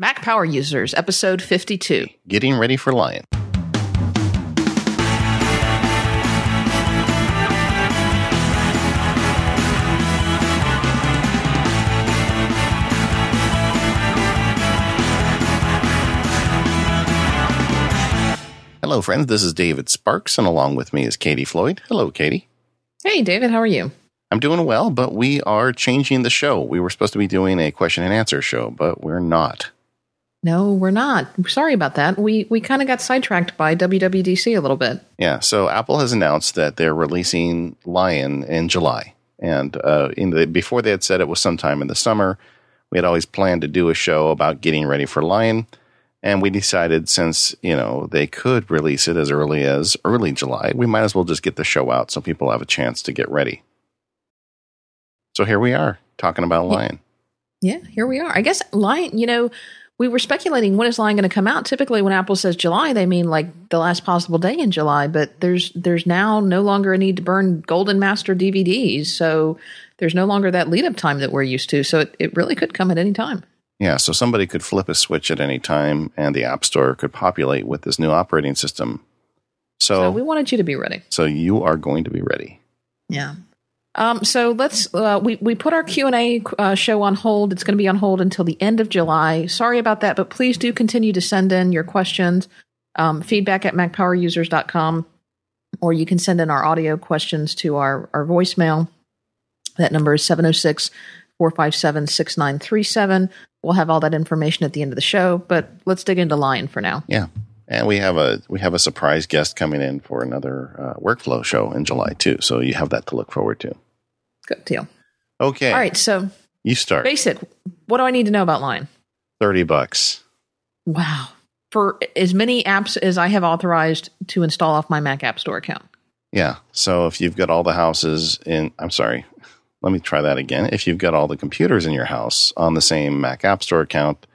Mac Power Users, episode 52. Getting ready for Lion. Hello, friends. This is David Sparks, and along with me is Katie Floyd. Hello, Katie. Hey, David, how are you? I'm doing well, but we are changing the show. We were supposed to be doing a question and answer show, but we're not. No, we're not. Sorry about that. We we kind of got sidetracked by WWDC a little bit. Yeah, so Apple has announced that they're releasing Lion in July, and uh, in the, before they had said it was sometime in the summer. We had always planned to do a show about getting ready for Lion, and we decided since you know they could release it as early as early July, we might as well just get the show out so people have a chance to get ready. So here we are talking about Lion. Yeah, here we are. I guess Lion, you know, we were speculating when is Lion going to come out. Typically, when Apple says July, they mean like the last possible day in July. But there's there's now no longer a need to burn Golden Master DVDs, so there's no longer that lead up time that we're used to. So it, it really could come at any time. Yeah, so somebody could flip a switch at any time, and the App Store could populate with this new operating system. So, So we wanted you to be ready. so you are going to be ready. Yeah. Um, so let's uh, we we put our Q and A uh, show on hold. It's going to be on hold until the end of July. Sorry about that, but please do continue to send in your questions, um, feedback at macpowerusers.com, or you can send in our audio questions to our our voicemail. That number is 706 457 6937. We'll have all that information at the end of the show, but let's dig into Lion for now. Yeah, and we have a we have a surprise guest coming in for another uh, workflow show in July too. So you have that to look forward to. Good deal. Okay, All right, so you start. basic. What do I need to know about Lion? Thirty bucks. Wow. For as many apps as I have authorized to install off my Mac App Store account. Yeah. So if you've got all the houses in, I'm sorry, let me try that again. If you've got all the computers in your house on the same Mac App Store account,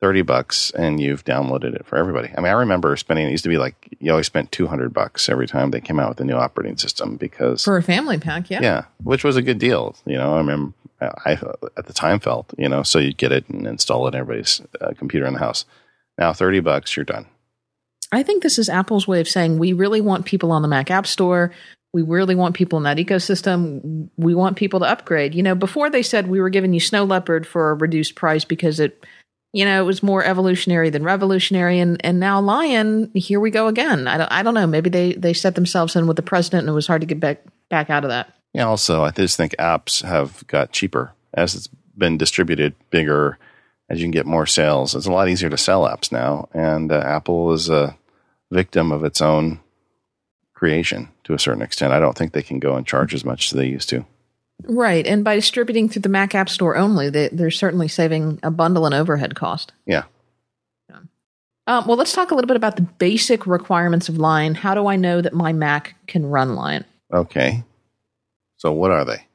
30 bucks and you've downloaded it for everybody. I mean, I remember spending, it used to be like you always spent 200 bucks every time they came out with a new operating system because, For a family pack, yeah. yeah, which was a good deal. You know, I mean, I, at the time felt, you know, so you'd get it and install it in everybody's uh, computer in the house. Now, 30 bucks, you're done. I think this is Apple's way of saying we really want people on the Mac App Store. We really want people in that ecosystem. We want people to upgrade. You know, before they said we were giving you Snow Leopard for a reduced price because it, you know, it was more evolutionary than revolutionary, and and now Lion, here we go again. I don't, I don't know. Maybe they they set themselves in with the president, and it was hard to get back back out of that. Yeah, also, I just think apps have got cheaper as it's been distributed bigger, as you can get more sales. It's a lot easier to sell apps now, and uh, Apple is a victim of its own creation to a certain extent. I don't think they can go and charge as much as they used to. Right, and by distributing through the Mac App Store only, they, they're certainly saving a bundle and overhead cost. Yeah. Um, well, let's talk a little bit about the basic requirements of Lion. How do I know that my Mac can run Lion? Okay. So, what are they?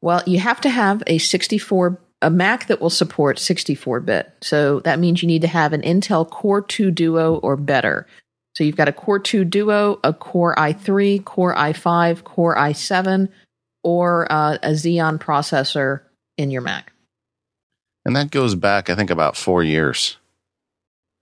Well, you have to have a 64 a Mac that will support 64 bit. So that means you need to have an Intel Core 2 Duo or better. So you've got a Core 2 Duo, a Core i3, Core i5, Core i7, or uh, a Xeon processor in your Mac. And that goes back, I think, about four years.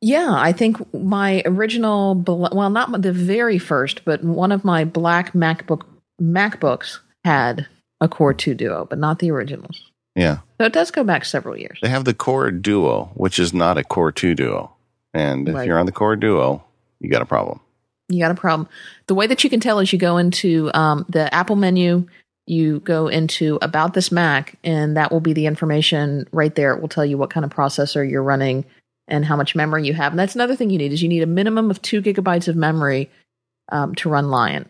Yeah, I think my original, well, not the very first, but one of my black MacBook MacBooks had a Core 2 Duo, but not the originals. Yeah. So it does go back several years. They have the Core Duo, which is not a Core 2 Duo. And if Right. you're on the Core Duo, you got a problem. You got a problem. The way that you can tell is you go into um, the Apple menu, you go into About This Mac, and that will be the information right there. It will tell you what kind of processor you're running and how much memory you have. And that's another thing you need is you need a minimum of two gigabytes of memory um, to run Lion.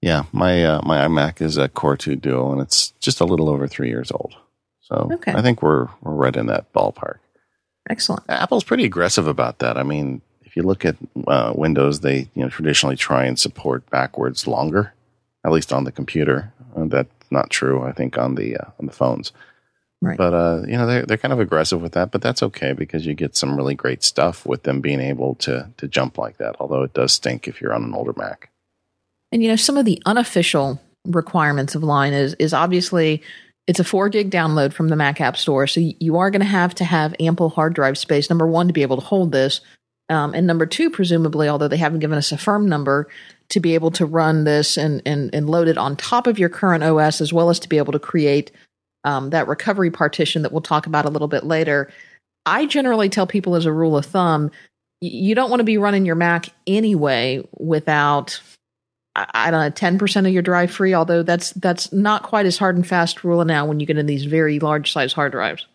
Yeah, my uh, my iMac is a Core 2 Duo, and it's just a little over three years old. So Okay. I think we're we're right in that ballpark. Excellent. Apple's pretty aggressive about that. I mean, if you look at uh, Windows, they you know traditionally try and support backwards longer, at least on the computer. Uh, that's not true, I think, on the uh, on the phones. Right. But uh, you know they're they're kind of aggressive with that, but that's okay because you get some really great stuff with them being able to to jump like that. Although it does stink if you're on an older Mac. And you know, some of the unofficial requirements of Lion is is obviously It's a four gig download from the Mac App Store. So you are going to have to have ample hard drive space, number one, to be able to hold this. Um, and number two, presumably, although they haven't given us a firm number, to be able to run this and, and, and load it on top of your current OS, as well as to be able to create um, that recovery partition that we'll talk about a little bit later. I generally tell people as a rule of thumb, you don't want to be running your Mac anyway without I don't know, ten percent of your drive free. Although that's that's not quite as hard and fast rule now when you get in these very large size hard drives.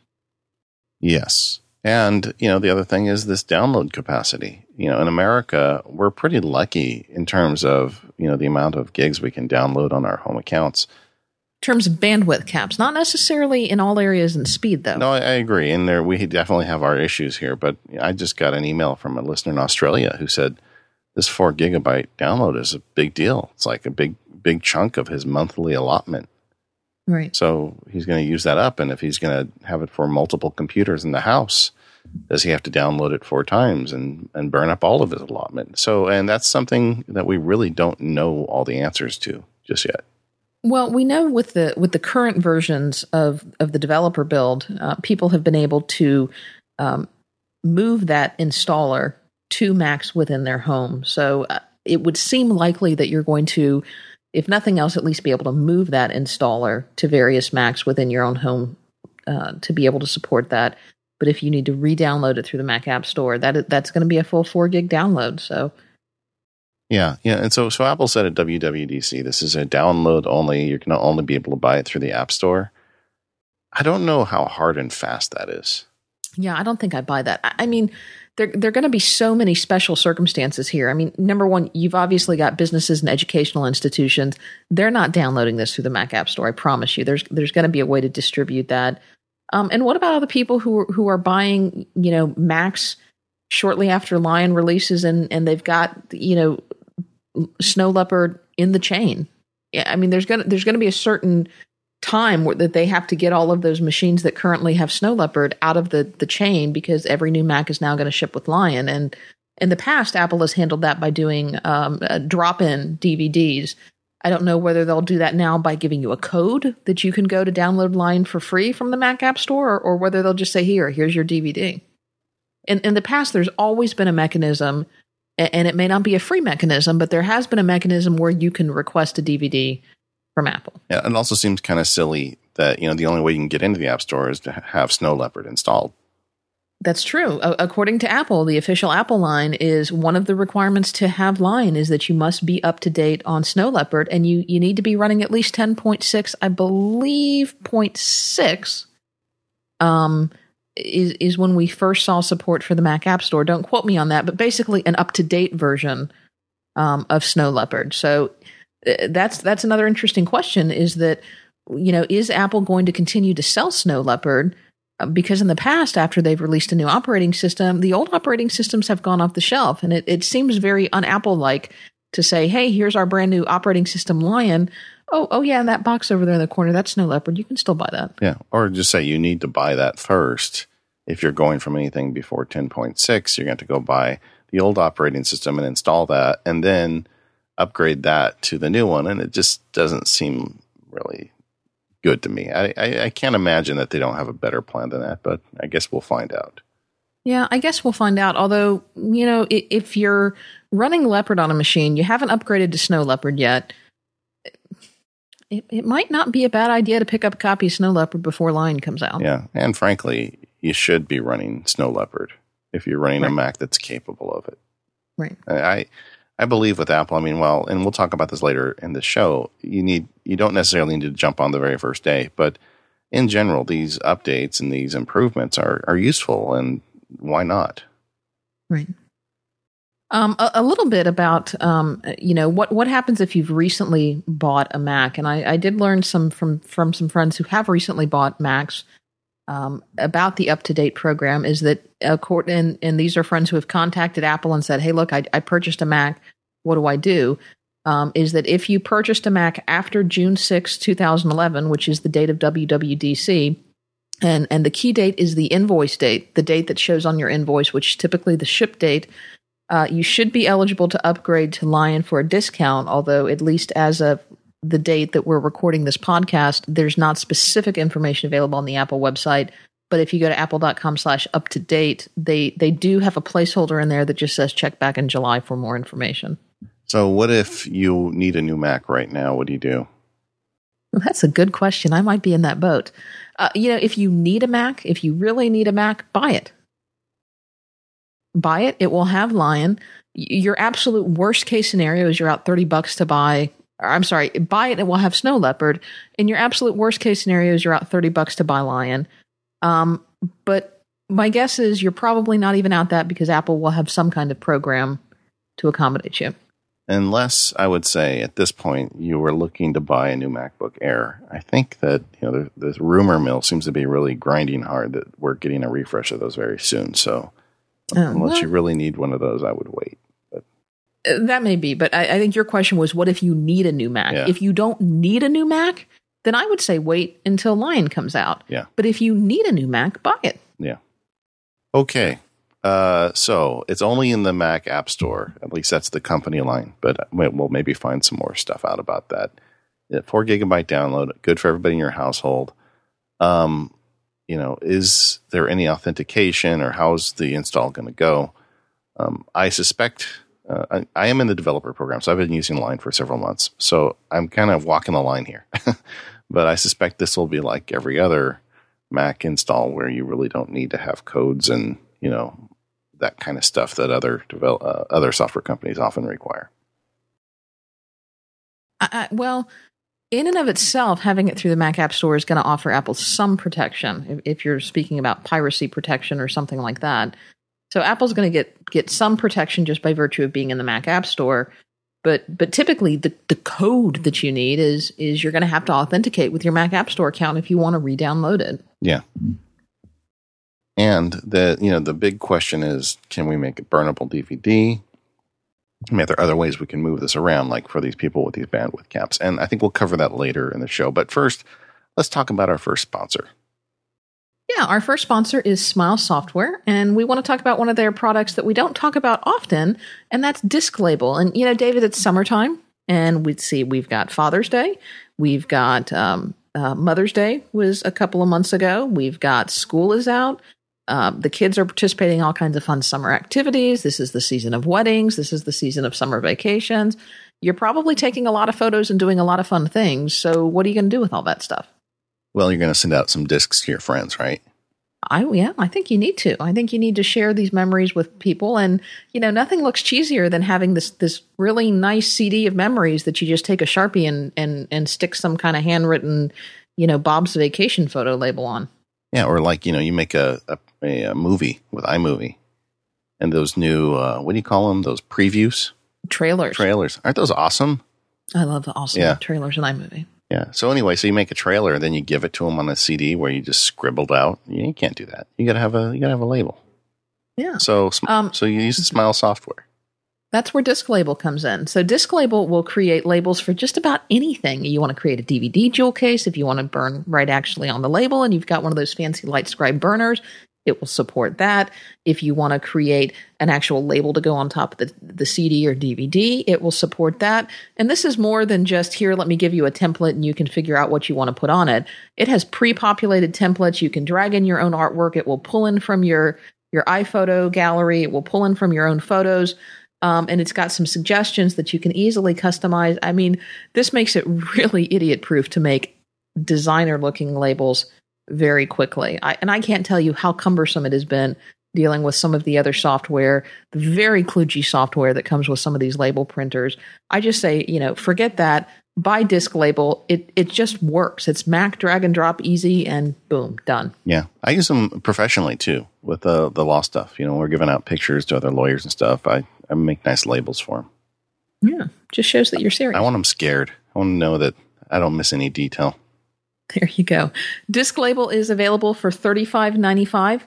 Yes, and you know the other thing is this download capacity. You know, in America, we're pretty lucky in terms of you know the amount of gigs we can download on our home accounts. In terms of bandwidth caps, not necessarily in all areas and speed, though. No, I, I agree. And there, we definitely have our issues here. But I just got an email from a listener in Australia who said this four gigabyte download is a big deal. It's like a big, big chunk of his monthly allotment. Right. So he's going to use that up. And if he's going to have it for multiple computers in the house, does he have to download it four times and, and burn up all of his allotment? So, and that's something that we really don't know all the answers to just yet. Well, we know with the with the current versions of of the developer build, uh, people have been able to um, move that installer to Macs within their home. So uh, it would seem likely that you're going to, if nothing else, at least be able to move that installer to various Macs within your own home uh, to be able to support that. But if you need to re-download it through the Mac App Store, that that's going to be a full four gig download. So. Yeah, yeah, and so so Apple said at WWDC, this is a download only. You're going to only be able to buy it through the App Store. I don't know how hard and fast that is. Yeah, I don't think I buy that. I mean, there, there are going to be so many special circumstances here. I mean, number one, you've obviously got businesses and educational institutions. They're not downloading this through the Mac App Store. I promise you. There's there's going to be a way to distribute that. Um, and what about other people who are, who are buying, you know, Macs shortly after Lion releases, and and they've got you know Snow Leopard in the chain? Yeah, I mean, there's gonna there's gonna be a certain time that they have to get all of those machines that currently have Snow Leopard out of the the chain because every new Mac is now going to ship with Lion. And in the past, Apple has handled that by doing um, drop in DVDs. I don't know whether they'll do that now by giving you a code that you can go to download Lion for free from the Mac App Store, or, or whether they'll just say, "Here, here's your DVD." In in the past, there's always been a mechanism, and it may not be a free mechanism, but there has been a mechanism where you can request a DVD from Apple. Yeah, it also seems kind of silly that you know the only way you can get into the App Store is to have Snow Leopard installed. That's true. according to Apple, the official Apple line is one of the requirements to have Lion is that you must be up to date on Snow Leopard, and you you need to be running at least ten point six, I believe, point six. Um, is is when we first saw support for the Mac App Store. Don't quote me on that, but basically an up to date version um, of Snow Leopard. So uh, that's that's another interesting question is that you know is apple going to continue to sell snow leopard Uh, because in the past after they've released a new operating system the old operating systems have gone off the shelf. And it, it seems very un-apple like to say hey here's our brand new operating system lion. Oh oh yeah that box over there in the corner that's snow leopard. You can still buy that. Yeah or just say you need to buy that first. If you're going from anything before 10.6 you're going to go buy the old operating system and install that and then upgrade that to the new one, and it just doesn't seem really good to me. I, I, I, can't imagine that they don't have a better plan than that, but I guess we'll find out. Yeah, I guess we'll find out. Although, you know, if you're running Leopard on a machine, you haven't upgraded to Snow Leopard yet. It, it might not be a bad idea to pick up a copy of Snow Leopard before Lion comes out. Yeah, and frankly, you should be running Snow Leopard if you're running right. a Mac that's capable of it. Right. I I believe with Apple, I mean, well, and we'll talk about this later in the show. You need you don't necessarily need to jump on the very first day, but in general, these updates and these improvements are are useful, and why not? Right. Um, a, a, little bit about um, you know what what happens if you've recently bought a Mac, and I, I did learn some from from some friends who have recently bought Macs um, about the up to date program is that, uh, and, and these are friends who have contacted Apple and said, Hey, look, I, I purchased a Mac. What do I do? Um, is that if you purchased a Mac after June 6, 2011, which is the date of WWDC, and, and the key date is the invoice date, the date that shows on your invoice, which is typically the ship date, uh, you should be eligible to upgrade to Lion for a discount, although, at least as of the date that we're recording this podcast, there's not specific information available on the Apple website. But if you go to apple.com slash up to date, they, they do have a placeholder in there that just says check back in July for more information. So, what if you need a new Mac right now? What do you do? That's a good question. I might be in that boat. Uh, you know, if you need a Mac, if you really need a Mac, buy it. Buy it. It will have Lion. Your absolute worst case scenario is you're out 30 bucks to buy I'm sorry, buy it and we'll have snow leopard. In your absolute worst case scenario is you're out 30 bucks to buy lion. Um, but my guess is you're probably not even out that because Apple will have some kind of program to accommodate you. Unless I would say at this point you were looking to buy a new MacBook Air, I think that you know the, the rumor mill seems to be really grinding hard that we're getting a refresh of those very soon. So oh, unless well, you really need one of those, I would wait. Uh, that may be, but I, I, think your question was, what if you need a new Mac? Yeah. If you don't need a new Mac, then I would say wait until Lion comes out. Yeah. But if you need a new Mac, buy it. Yeah. Okay. Uh, so it's only in the Mac App Store. At least that's the company line. But we'll maybe find some more stuff out about that. Four gigabyte download, good for everybody in your household. Um, you know, is there any authentication or how's the install going to go? Um, I suspect uh, I, I, am in the developer program, so I've been using Lion for several months. So I'm kind of walking the line here. but I suspect this will be like every other Mac install where you really don't need to have codes and, you know, that kind of stuff that other develop, uh, other software companies often require. Uh, well, in and of itself, having it through the Mac App Store is going to offer Apple some protection if, if you're speaking about piracy protection or something like that. So Apple's going to get get some protection just by virtue of being in the Mac App Store. But but typically the, the code that you need is is you're going to have to authenticate with your Mac App Store account if you want to re-download it. Yeah. And the you know the big question is can we make a burnable DVD? I mean, there are other ways we can move this around, like for these people with these bandwidth caps. And I think we'll cover that later in the show. But first, let's talk about our first sponsor. Yeah, our first sponsor is Smile Software, and we want to talk about one of their products that we don't talk about often, and that's Disc Label. And you know, David, it's summertime, and we'd see we've got Father's Day, we've got um, uh, Mother's Day was a couple of months ago, we've got school is out. Uh, the kids are participating in all kinds of fun summer activities. This is the season of weddings. This is the season of summer vacations. You're probably taking a lot of photos and doing a lot of fun things. So, what are you going to do with all that stuff? Well, you're going to send out some discs to your friends, right? I yeah, I think you need to. I think you need to share these memories with people, and you know, nothing looks cheesier than having this this really nice CD of memories that you just take a sharpie and and and stick some kind of handwritten, you know, Bob's Vacation photo label on. Yeah, or like you know, you make a a, a movie with iMovie, and those new uh, what do you call them? Those previews, trailers, trailers. Aren't those awesome? I love the awesome yeah. trailers in iMovie. Yeah. So anyway, so you make a trailer, and then you give it to them on a CD where you just scribbled out. You can't do that. You got to have a you got to have a label. Yeah. So um, so you use the Smile software. That's where Disc Label comes in. So Disc Label will create labels for just about anything. You want to create a DVD jewel case if you want to burn right actually on the label, and you've got one of those fancy light scribe burners it will support that. If you want to create an actual label to go on top of the, the CD or DVD, it will support that. And this is more than just here, let me give you a template and you can figure out what you want to put on it. It has pre populated templates. You can drag in your own artwork. It will pull in from your, your iPhoto gallery. It will pull in from your own photos. Um, and it's got some suggestions that you can easily customize. I mean, this makes it really idiot proof to make designer looking labels very quickly. I, and I can't tell you how cumbersome it has been dealing with some of the other software, the very kludgy software that comes with some of these label printers. I just say, you know, forget that. Buy disc label. It it just works. It's Mac drag and drop easy and boom, done. Yeah. I use them professionally too with the the law stuff. You know, we're giving out pictures to other lawyers and stuff. I, I make nice labels for them. Yeah. Just shows that you're serious. I want them scared. I want to know that I don't miss any detail. There you go. Disc label is available for $35.95.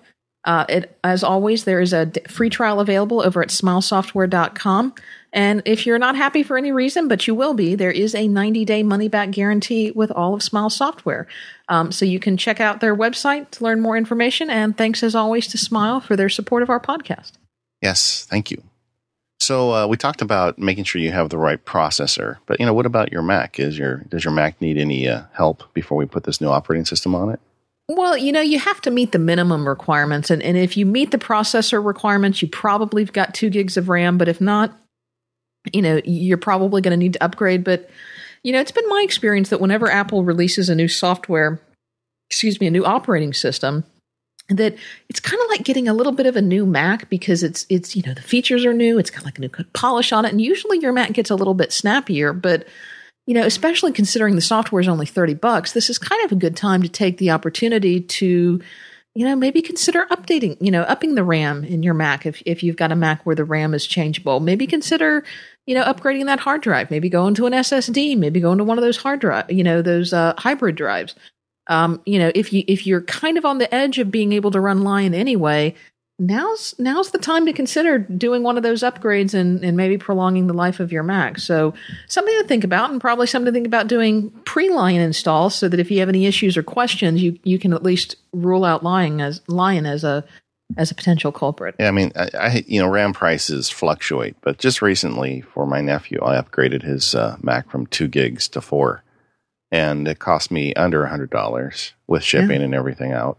Uh, it, as always, there is a free trial available over at smilesoftware.com. And if you're not happy for any reason, but you will be, there is a 90 day money back guarantee with all of Smile Software. Um, so you can check out their website to learn more information. And thanks as always to Smile for their support of our podcast. Yes, thank you. So uh, we talked about making sure you have the right processor, but you know, what about your Mac? Is your does your Mac need any uh, help before we put this new operating system on it? Well, you know, you have to meet the minimum requirements, and, and if you meet the processor requirements, you probably have got two gigs of RAM. But if not, you know, you're probably going to need to upgrade. But you know, it's been my experience that whenever Apple releases a new software, excuse me, a new operating system, that it's kind of like getting a little bit of a new Mac because it's it's you know the features are new, it's got like a new polish on it, and usually your Mac gets a little bit snappier, but you know, especially considering the software is only 30 bucks, this is kind of a good time to take the opportunity to, you know, maybe consider updating, you know, upping the RAM in your Mac if, if you've got a Mac where the RAM is changeable. Maybe consider, you know, upgrading that hard drive, maybe going to an SSD, maybe going to one of those hard drive, you know, those uh, hybrid drives. Um, you know, if you if you're kind of on the edge of being able to run Lion anyway, now's now's the time to consider doing one of those upgrades and, and maybe prolonging the life of your Mac. So something to think about, and probably something to think about doing pre-Lion installs, so that if you have any issues or questions, you you can at least rule out Lion as Lion as a as a potential culprit. Yeah, I mean, I, I you know RAM prices fluctuate, but just recently for my nephew, I upgraded his uh, Mac from two gigs to four and it cost me under a hundred dollars with shipping yeah. and everything out.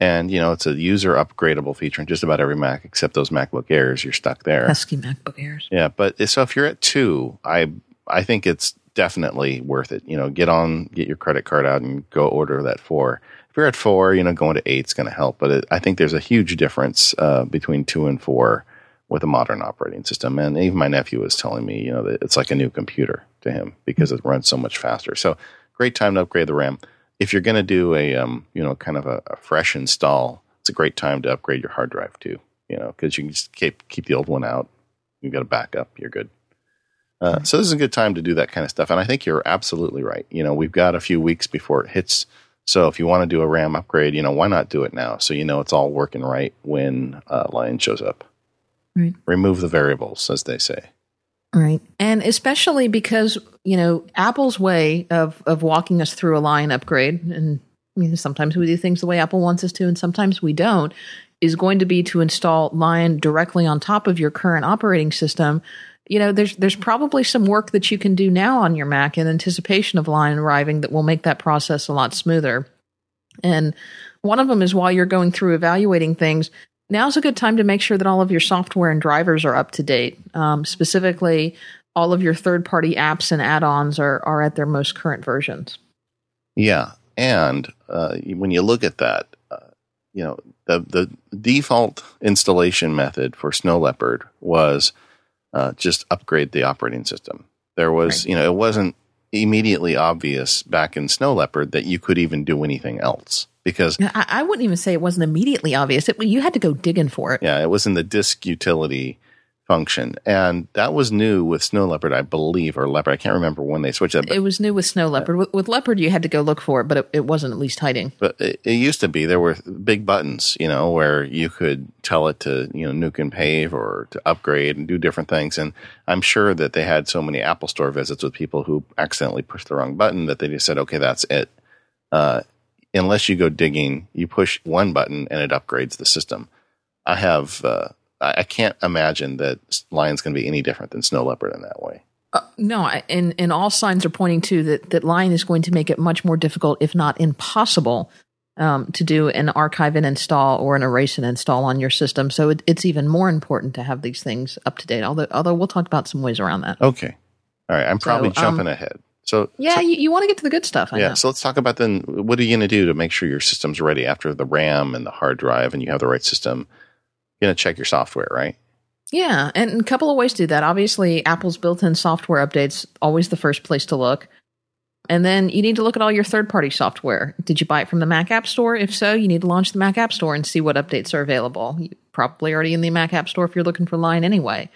And you know, it's a user upgradable feature in just about every Mac except those MacBook Airs. You're stuck there. Pesky MacBook Airs. Yeah, but so if you're at two, I I think it's definitely worth it. You know, get on, get your credit card out, and go order that four. If you're at four, you know, going to eight is going to help. But it, I think there's a huge difference uh, between two and four with a modern operating system. And even my nephew was telling me, you know, that it's like a new computer to him because it runs so much faster. So great time to upgrade the RAM. If you're going to do a, um, you know, kind of a, a, fresh install, it's a great time to upgrade your hard drive too. You know, because you can just keep keep the old one out. You've got a backup. You're good. Uh, so this is a good time to do that kind of stuff. And I think you're absolutely right. You know, we've got a few weeks before it hits. So if you want to do a RAM upgrade, you know, why not do it now? So you know it's all working right when uh, Lion shows up. Right. Remove the variables, as they say. Right. And especially because, you know, Apple's way of, of walking us through a Lion upgrade, and you know, sometimes we do things the way Apple wants us to, and sometimes we don't, is going to be to install Lion directly on top of your current operating system. You know, there's there's probably some work that you can do now on your Mac in anticipation of Lion arriving that will make that process a lot smoother. And one of them is while you're going through evaluating things, now's a good time to make sure that all of your software and drivers are up to date. Um, specifically, all of your third party apps and add ons are, are at their most current versions. Yeah. And uh, when you look at that, uh, you know, the, the default installation method for Snow Leopard was uh, just upgrade the operating system. There was, right. you know, it wasn't immediately obvious back in Snow Leopard that you could even do anything else because I, I, wouldn't even say it wasn't immediately obvious. It, you had to go digging for it. Yeah, it was in the disk utility function, and that was new with Snow Leopard, I believe, or Leopard. I can't remember when they switched that. it was new with Snow Leopard. with, with, Leopard, you had to go look for it, but it, it wasn't at least hiding. But it, it, used to be there were big buttons, you know, where you could tell it to you know nuke and pave or to upgrade and do different things. And I'm sure that they had so many Apple Store visits with people who accidentally pushed the wrong button that they just said, okay, that's it. Uh, unless you go digging, you push one button and it upgrades the system. I have, uh, I can't imagine that Lion's going to be any different than Snow Leopard in that way. Uh, no, and and all signs are pointing to that that Lion is going to make it much more difficult, if not impossible, um, to do an archive and install or an erase and install on your system. So it, it's even more important to have these things up to date. Although although we'll talk about some ways around that. Okay, all right. I'm probably so, jumping um, ahead. So yeah, so, you, you want to get to the good stuff. I yeah. Know. So let's talk about then. What are you going to do to make sure your system's ready after the RAM and the hard drive, and you have the right system? Going to check your software, right? Yeah, and a couple of ways to do that. Obviously, Apple's built-in software updates always the first place to look. And then you need to look at all your third-party software. Did you buy it from the Mac App Store? If so, you need to launch the Mac App Store and see what updates are available. You're probably already in the Mac App Store if you're looking for Lion anyway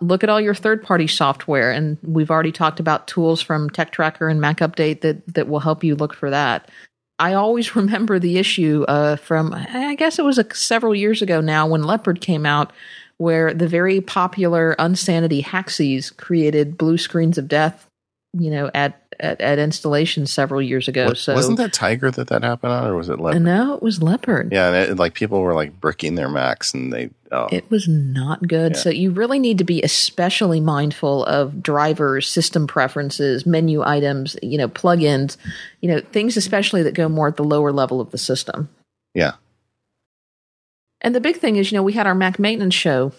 look at all your third party software and we've already talked about tools from tech tracker and mac update that that will help you look for that i always remember the issue uh, from i guess it was a, several years ago now when leopard came out where the very popular unsanity Haxies created blue screens of death you know, at at, at installation several years ago. What- so wasn't that Tiger that that happened on, or was it Leopard? no, it was Leopard. Yeah, and it, like people were like bricking their Macs, and they oh It was not good. Yeah. So you really need to be especially mindful of drivers, system preferences, menu items, you know, plugins, you know, things especially that go more at the lower level of the system. yeah, And the big thing is, you know, we had our Mac maintenance show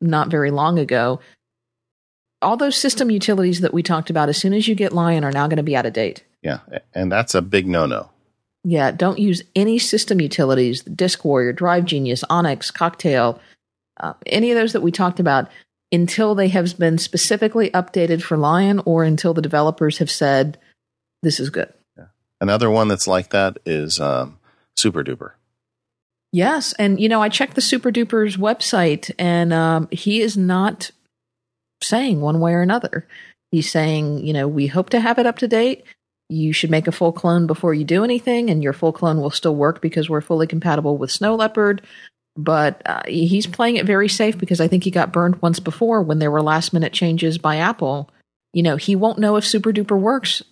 not very long ago. All those system utilities that we talked about, as soon as you get Lion, are now going to be out of date. yeah, and that's a big no no. Yeah, don't use any system utilities, Disk Warrior, Drive Genius, Onyx, Cocktail, uh, any of those that we talked about until they have been specifically updated for Lion or until the developers have said this is good. Another one that's like that is um, Super Duper. Yes, and you know I checked the Super Duper's website, and um, he is not saying one way or another. He's saying, you know, we hope to have it up to date. You should make a full clone before you do anything, and your full clone will still work because we're fully compatible with Snow Leopard. But uh, he's playing it very safe because I think he got burned once before when there were last minute changes by Apple. You know, he won't know if Super Duper works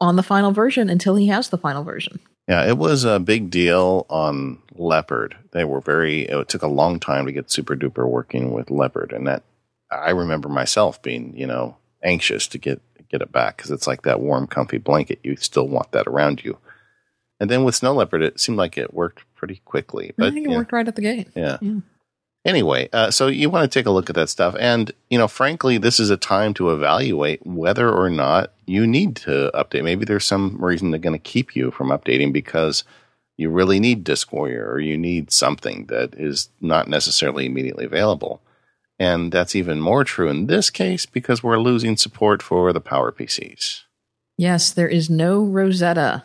on the final version until he has the final version. Yeah, it was a big deal on Leopard. They were very. It took a long time to get Super Duper working with Leopard, and that I remember myself being, you know, anxious to get get it back because it's like that warm, comfy blanket. You still want that around you. And then with Snow Leopard, it seemed like it worked pretty quickly. But I think it yeah. worked right at the gate. Yeah. Yeah. Anyway, uh, so you want to take a look at that stuff. And, you know, frankly, this is a time to evaluate whether or not you need to update. Maybe there's some reason they're going to keep you from updating because you really need Disk Warrior or you need something that is not necessarily immediately available. And that's even more true in this case because we're losing support for the Power PCs. Yes, there is no Rosetta.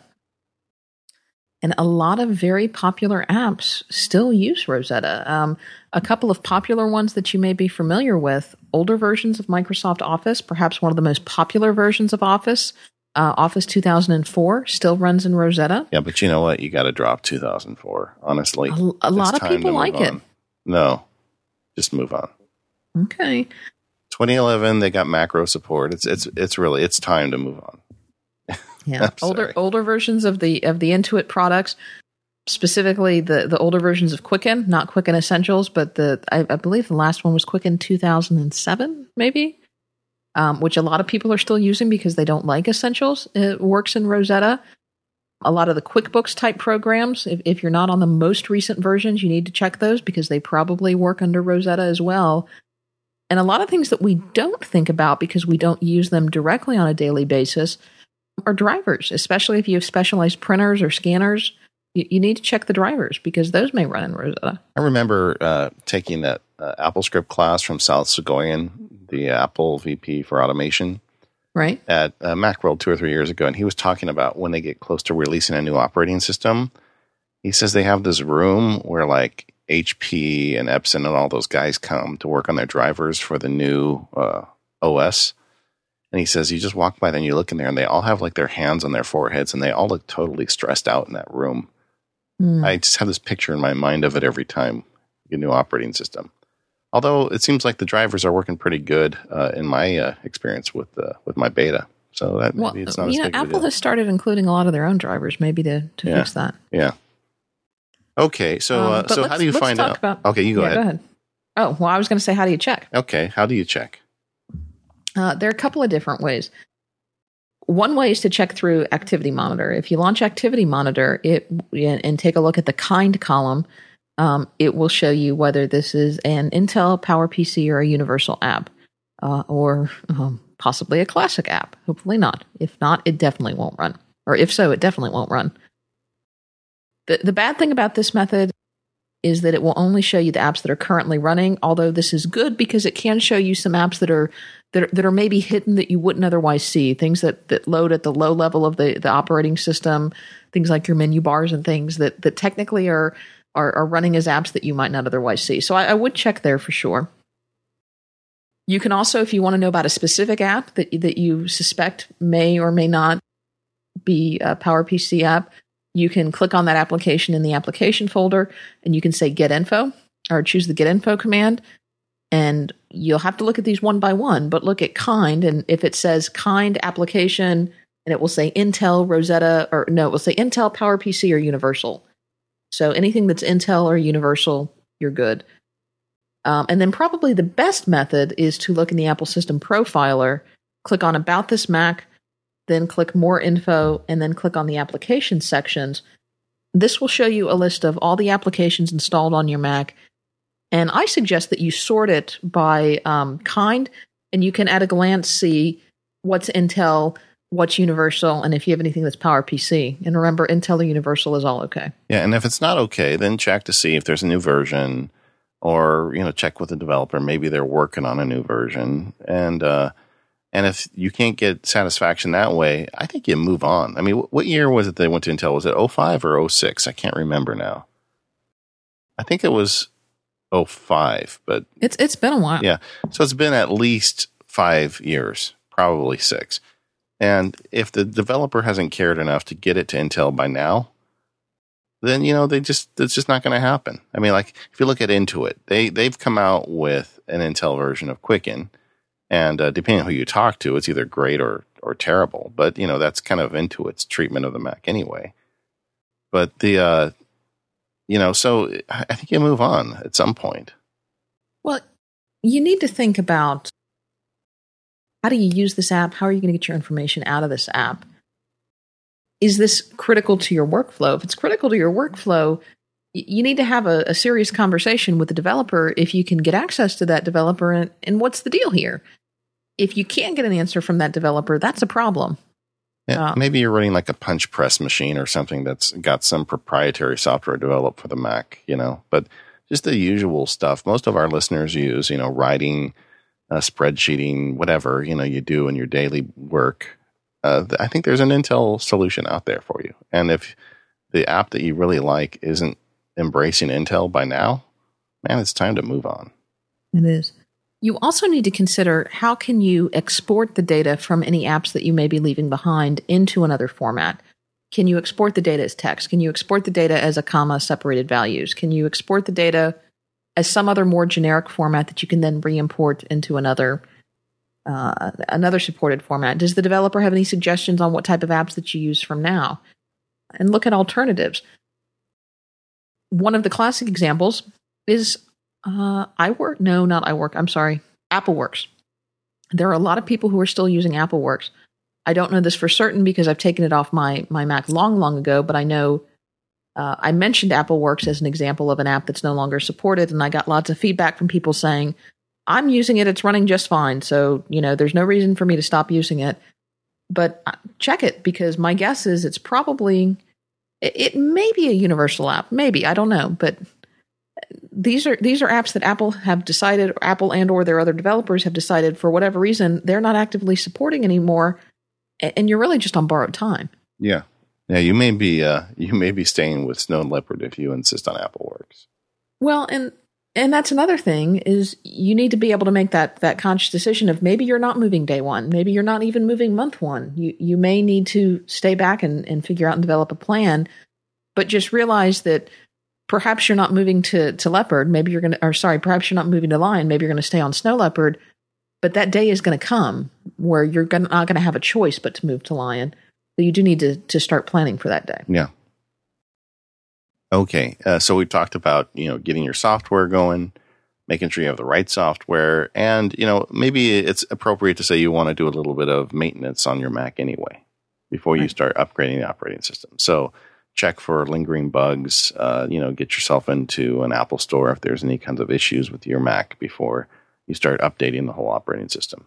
And a lot of very popular apps still use Rosetta. Um, a couple of popular ones that you may be familiar with older versions of Microsoft Office, perhaps one of the most popular versions of Office, uh, Office 2004, still runs in Rosetta. Yeah, but you know what? You got to drop 2004, honestly. A, a lot of people like it. No, just move on. Okay. 2011 they got macro support it's it's it's really it's time to move on Yeah, older older versions of the of the Intuit products, specifically the the older versions of Quicken, not Quicken Essentials, but the I, I believe the last one was Quicken 2007, maybe, um, which a lot of people are still using because they don't like Essentials. It works in Rosetta. A lot of the QuickBooks type programs, if, if you're not on the most recent versions, you need to check those because they probably work under Rosetta as well. And a lot of things that we don't think about because we don't use them directly on a daily basis are drivers, especially if you have specialized printers or scanners. You, you need to check the drivers because those may run in Rosetta. i remember uh, taking that uh, apple script class from Sal Soghoian the apple vp for automation Right? at uh, macworld two or three years ago and he was talking about when they get close to releasing a new operating system he says they have this room where like hp and epson and all those guys come to work on their drivers for the new uh, os And he says, you just walk by, then you look in there, and they all have like their hands on their foreheads, and they all look totally stressed out in that room. Hmm. I just have this picture in my mind of it every time a new operating system. Although it seems like the drivers are working pretty good uh, in my uh, experience with uh, with my beta, so that well, maybe it's not you as know, big of a Apple has started including a lot of their own drivers, maybe to, to Yeah. fix that. yeah. Okay, so Um, uh, so how do you find out? about- okay, you go Yeah, ahead. Go ahead. Oh, well, I was going to say, how do you check? Okay, how do you check? Uh, there are a couple of different ways. One way is to check through Activity Monitor. If you launch Activity Monitor it and and take a look at the kind column, um, it will show you whether this is an Intel PowerPC or a Universal app, uh, or um, possibly a classic app. Hopefully not. If not, it definitely won't run. Or if so, it definitely won't run. The the bad thing about this method is that it will only show you the apps that are currently running. Although this is good because it can show you some apps that are that are, that are maybe hidden that you wouldn't otherwise see. Things that that load at the low level of the the operating system. Things like your menu bars and things that that technically are are, are running as apps that you might not otherwise see. So I, I would check there for sure. You can also, if you want to know about a specific app that that you suspect may or may not be a PowerPC app, you can click on that application in the application folder and you can say get info or choose the get info command. And you'll have to look at these one by one, but look at kind. And if it says kind application and it will say Intel, Rosetta, or no, it will say Intel, PowerPC, or Universal. So anything that's Intel or Universal, you're good. Um, and then probably the best method is to look in the Apple System Profiler, click on About This Mac, then click More Info, and then click on the Application sections. This will show you a list of all the applications installed on your Mac. And I suggest that you sort it by um, kind, and you can at a glance see what's Intel, what's Universal, and if you have anything that's PowerPC. And remember, Intel or Universal is all okay. Yeah, and if it's not okay, then check to see if there's a new version, or you know, check with the developer. Maybe they're working on a new version, and uh, and if you can't get satisfaction that way, I think you move on. I mean, what year was it they went to Intel? Was it 05 or 06? I can't remember now. I think it was 05, but it's it's been a while. Yeah, so it's been at least five years, probably six. And if the developer hasn't cared enough to get it to Intel by now, then you know they just it's just not going to happen. I mean, like if you look at Intuit, they they've come out with an Intel version of Quicken, and uh, depending on who you talk to, it's either great or or terrible. But you know that's kind of Intuit's treatment of the Mac anyway. But the uh, you know, so I think you move on at some point. Well, you need to think about how do you use this app? How are you going to get your information out of this app? Is this critical to your workflow? If it's critical to your workflow, you need to have a, a serious conversation with the developer if you can get access to that developer and, and what's the deal here? If you can't get an answer from that developer, that's a problem. Yeah, um, maybe you're running like a punch press machine or something that's got some proprietary software developed for the Mac, you know, but just the usual stuff most of our listeners use, you know, writing uh, spreadsheeting, whatever you know you do in your daily work. Uh, I think there's an Intel solution out there for you. And if the app that you really like isn't embracing Intel by now, man, it's time to move on. It is. You also need to consider how can you export the data from any apps that you may be leaving behind into another format. Can you export the data as text? Can you export the data as a comma separated values? Can you export the data as some other more generic format that you can then re-import into another uh, another supported format. Does the developer have any suggestions on what type of apps that you use from now? And look at alternatives. One of the classic examples is uh, iWork. No, not iWork. I'm sorry, AppleWorks. There are a lot of people who are still using AppleWorks. I don't know this for certain because I've taken it off my my Mac long, long ago, but I know uh, I mentioned AppleWorks as an example of an app that's no longer supported, and I got lots of feedback from people saying, I'm using it, it's running just fine. So, you know, there's no reason for me to stop using it. But uh, check it because my guess is it's probably, it, may be a universal app. Maybe, I don't know. But these are these are apps that Apple have decided, or Apple and or their other developers have decided for whatever reason they're not actively supporting anymore, and you're really just on borrowed time. Yeah, yeah, you may be uh, you may be staying with Snow Leopard if you insist on AppleWorks. Well, and and that's another thing is you need to be able to make that that conscious decision of maybe you're not moving day one, maybe you're not even moving month one. You you may need to stay back and, and figure out and develop a plan, but just realize that perhaps you're not moving to to leopard. Maybe you're gonna or sorry, perhaps you're not moving to lion. Maybe you're gonna stay on snow leopard. But that day is to come where you're gonna, not to have a choice but to move to lion so you do need to, to start planning for that day. Yeah. Okay. Uh, so we talked about, you know, getting your software going, making sure you have the right software. And, you know, maybe it's appropriate to say you want to do a little bit of maintenance on your Mac anyway before right. you start upgrading the operating system. So check for lingering bugs, uh, you know, get yourself into an Apple store if there's any kinds of issues with your Mac before you start updating the whole operating system.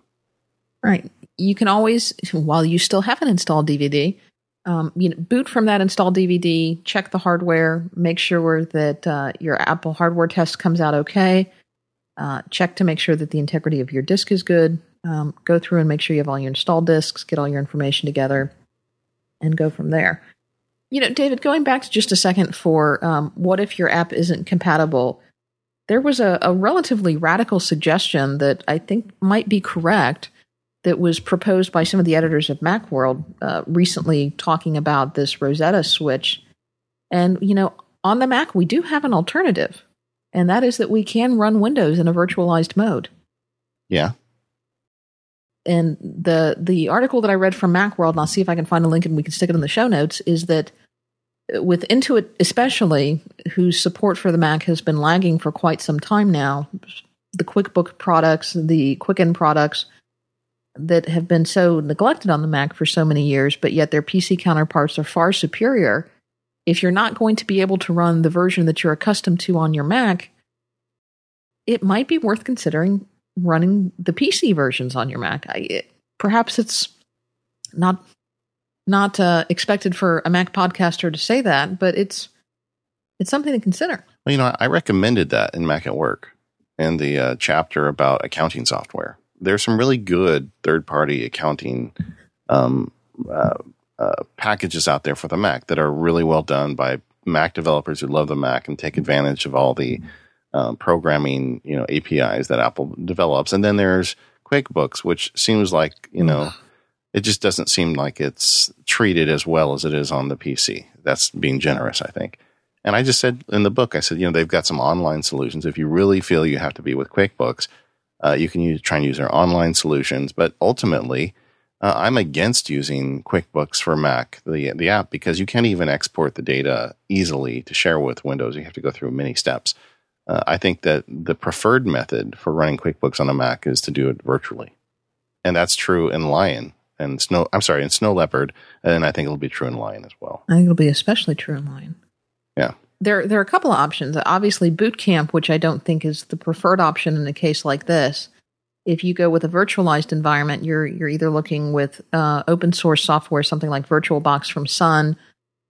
Right. You can always, while you still have an installed DVD, um, you know, boot from that installed DVD, check the hardware, make sure that uh, your Apple hardware test comes out okay. Uh, check to make sure that the integrity of your disk is good. Um, go through and make sure you have all your installed disks, get all your information together, and go from there. You know, David, going back to just a second for um, what if your app isn't compatible? There was a, a relatively radical suggestion that I think might be correct that was proposed by some of the editors of Macworld uh, recently talking about this Rosetta switch. And, you know, on the Mac, we do have an alternative. and that is that we can run Windows in a virtualized mode. Yeah. And the the article that I read from Macworld, and I'll see if I can find a link and we can stick it in the show notes, is that with Intuit especially, whose support for the Mac has been lagging for quite some time now, the QuickBook products, the Quicken products that have been so neglected on the Mac for so many years, but yet their PC counterparts are far superior. If you're not going to be able to run the version that you're accustomed to on your Mac, it might be worth considering running the PC versions on your Mac. I, it, perhaps it's not not uh, expected for a Mac podcaster to say that, but it's it's something to consider. Well, you know, I recommended that in Mac at Work in the uh, chapter about accounting software. There's some really good third party accounting um, uh, uh, packages out there for the Mac that are really well done by Mac developers who love the Mac and take advantage of all the um, programming, you know, APIs that Apple develops. And then there's QuickBooks, which seems like, you know, it just doesn't seem like it's treated as well as it is on the PC. That's being generous, I think. And I just said in the book, I said, you know, they've got some online solutions. If you really feel you have to be with QuickBooks, uh, you can use, try and use their online solutions. But ultimately, uh, I'm against using QuickBooks for Mac, the the app, because you can't even export the data easily to share with Windows. You have to go through many steps. Uh, I think that the preferred method for running QuickBooks on a Mac is to do it virtually, and that's true in Lion and Snow. I'm sorry, in Snow Leopard, and I think it'll be true in Lion as well. I think it'll be especially true in Lion. Yeah. There, there are a couple of options. Obviously, Boot Camp, which I don't think is the preferred option in a case like this. If you go with a virtualized environment, you're you're either looking with uh, open source software, something like VirtualBox from Sun,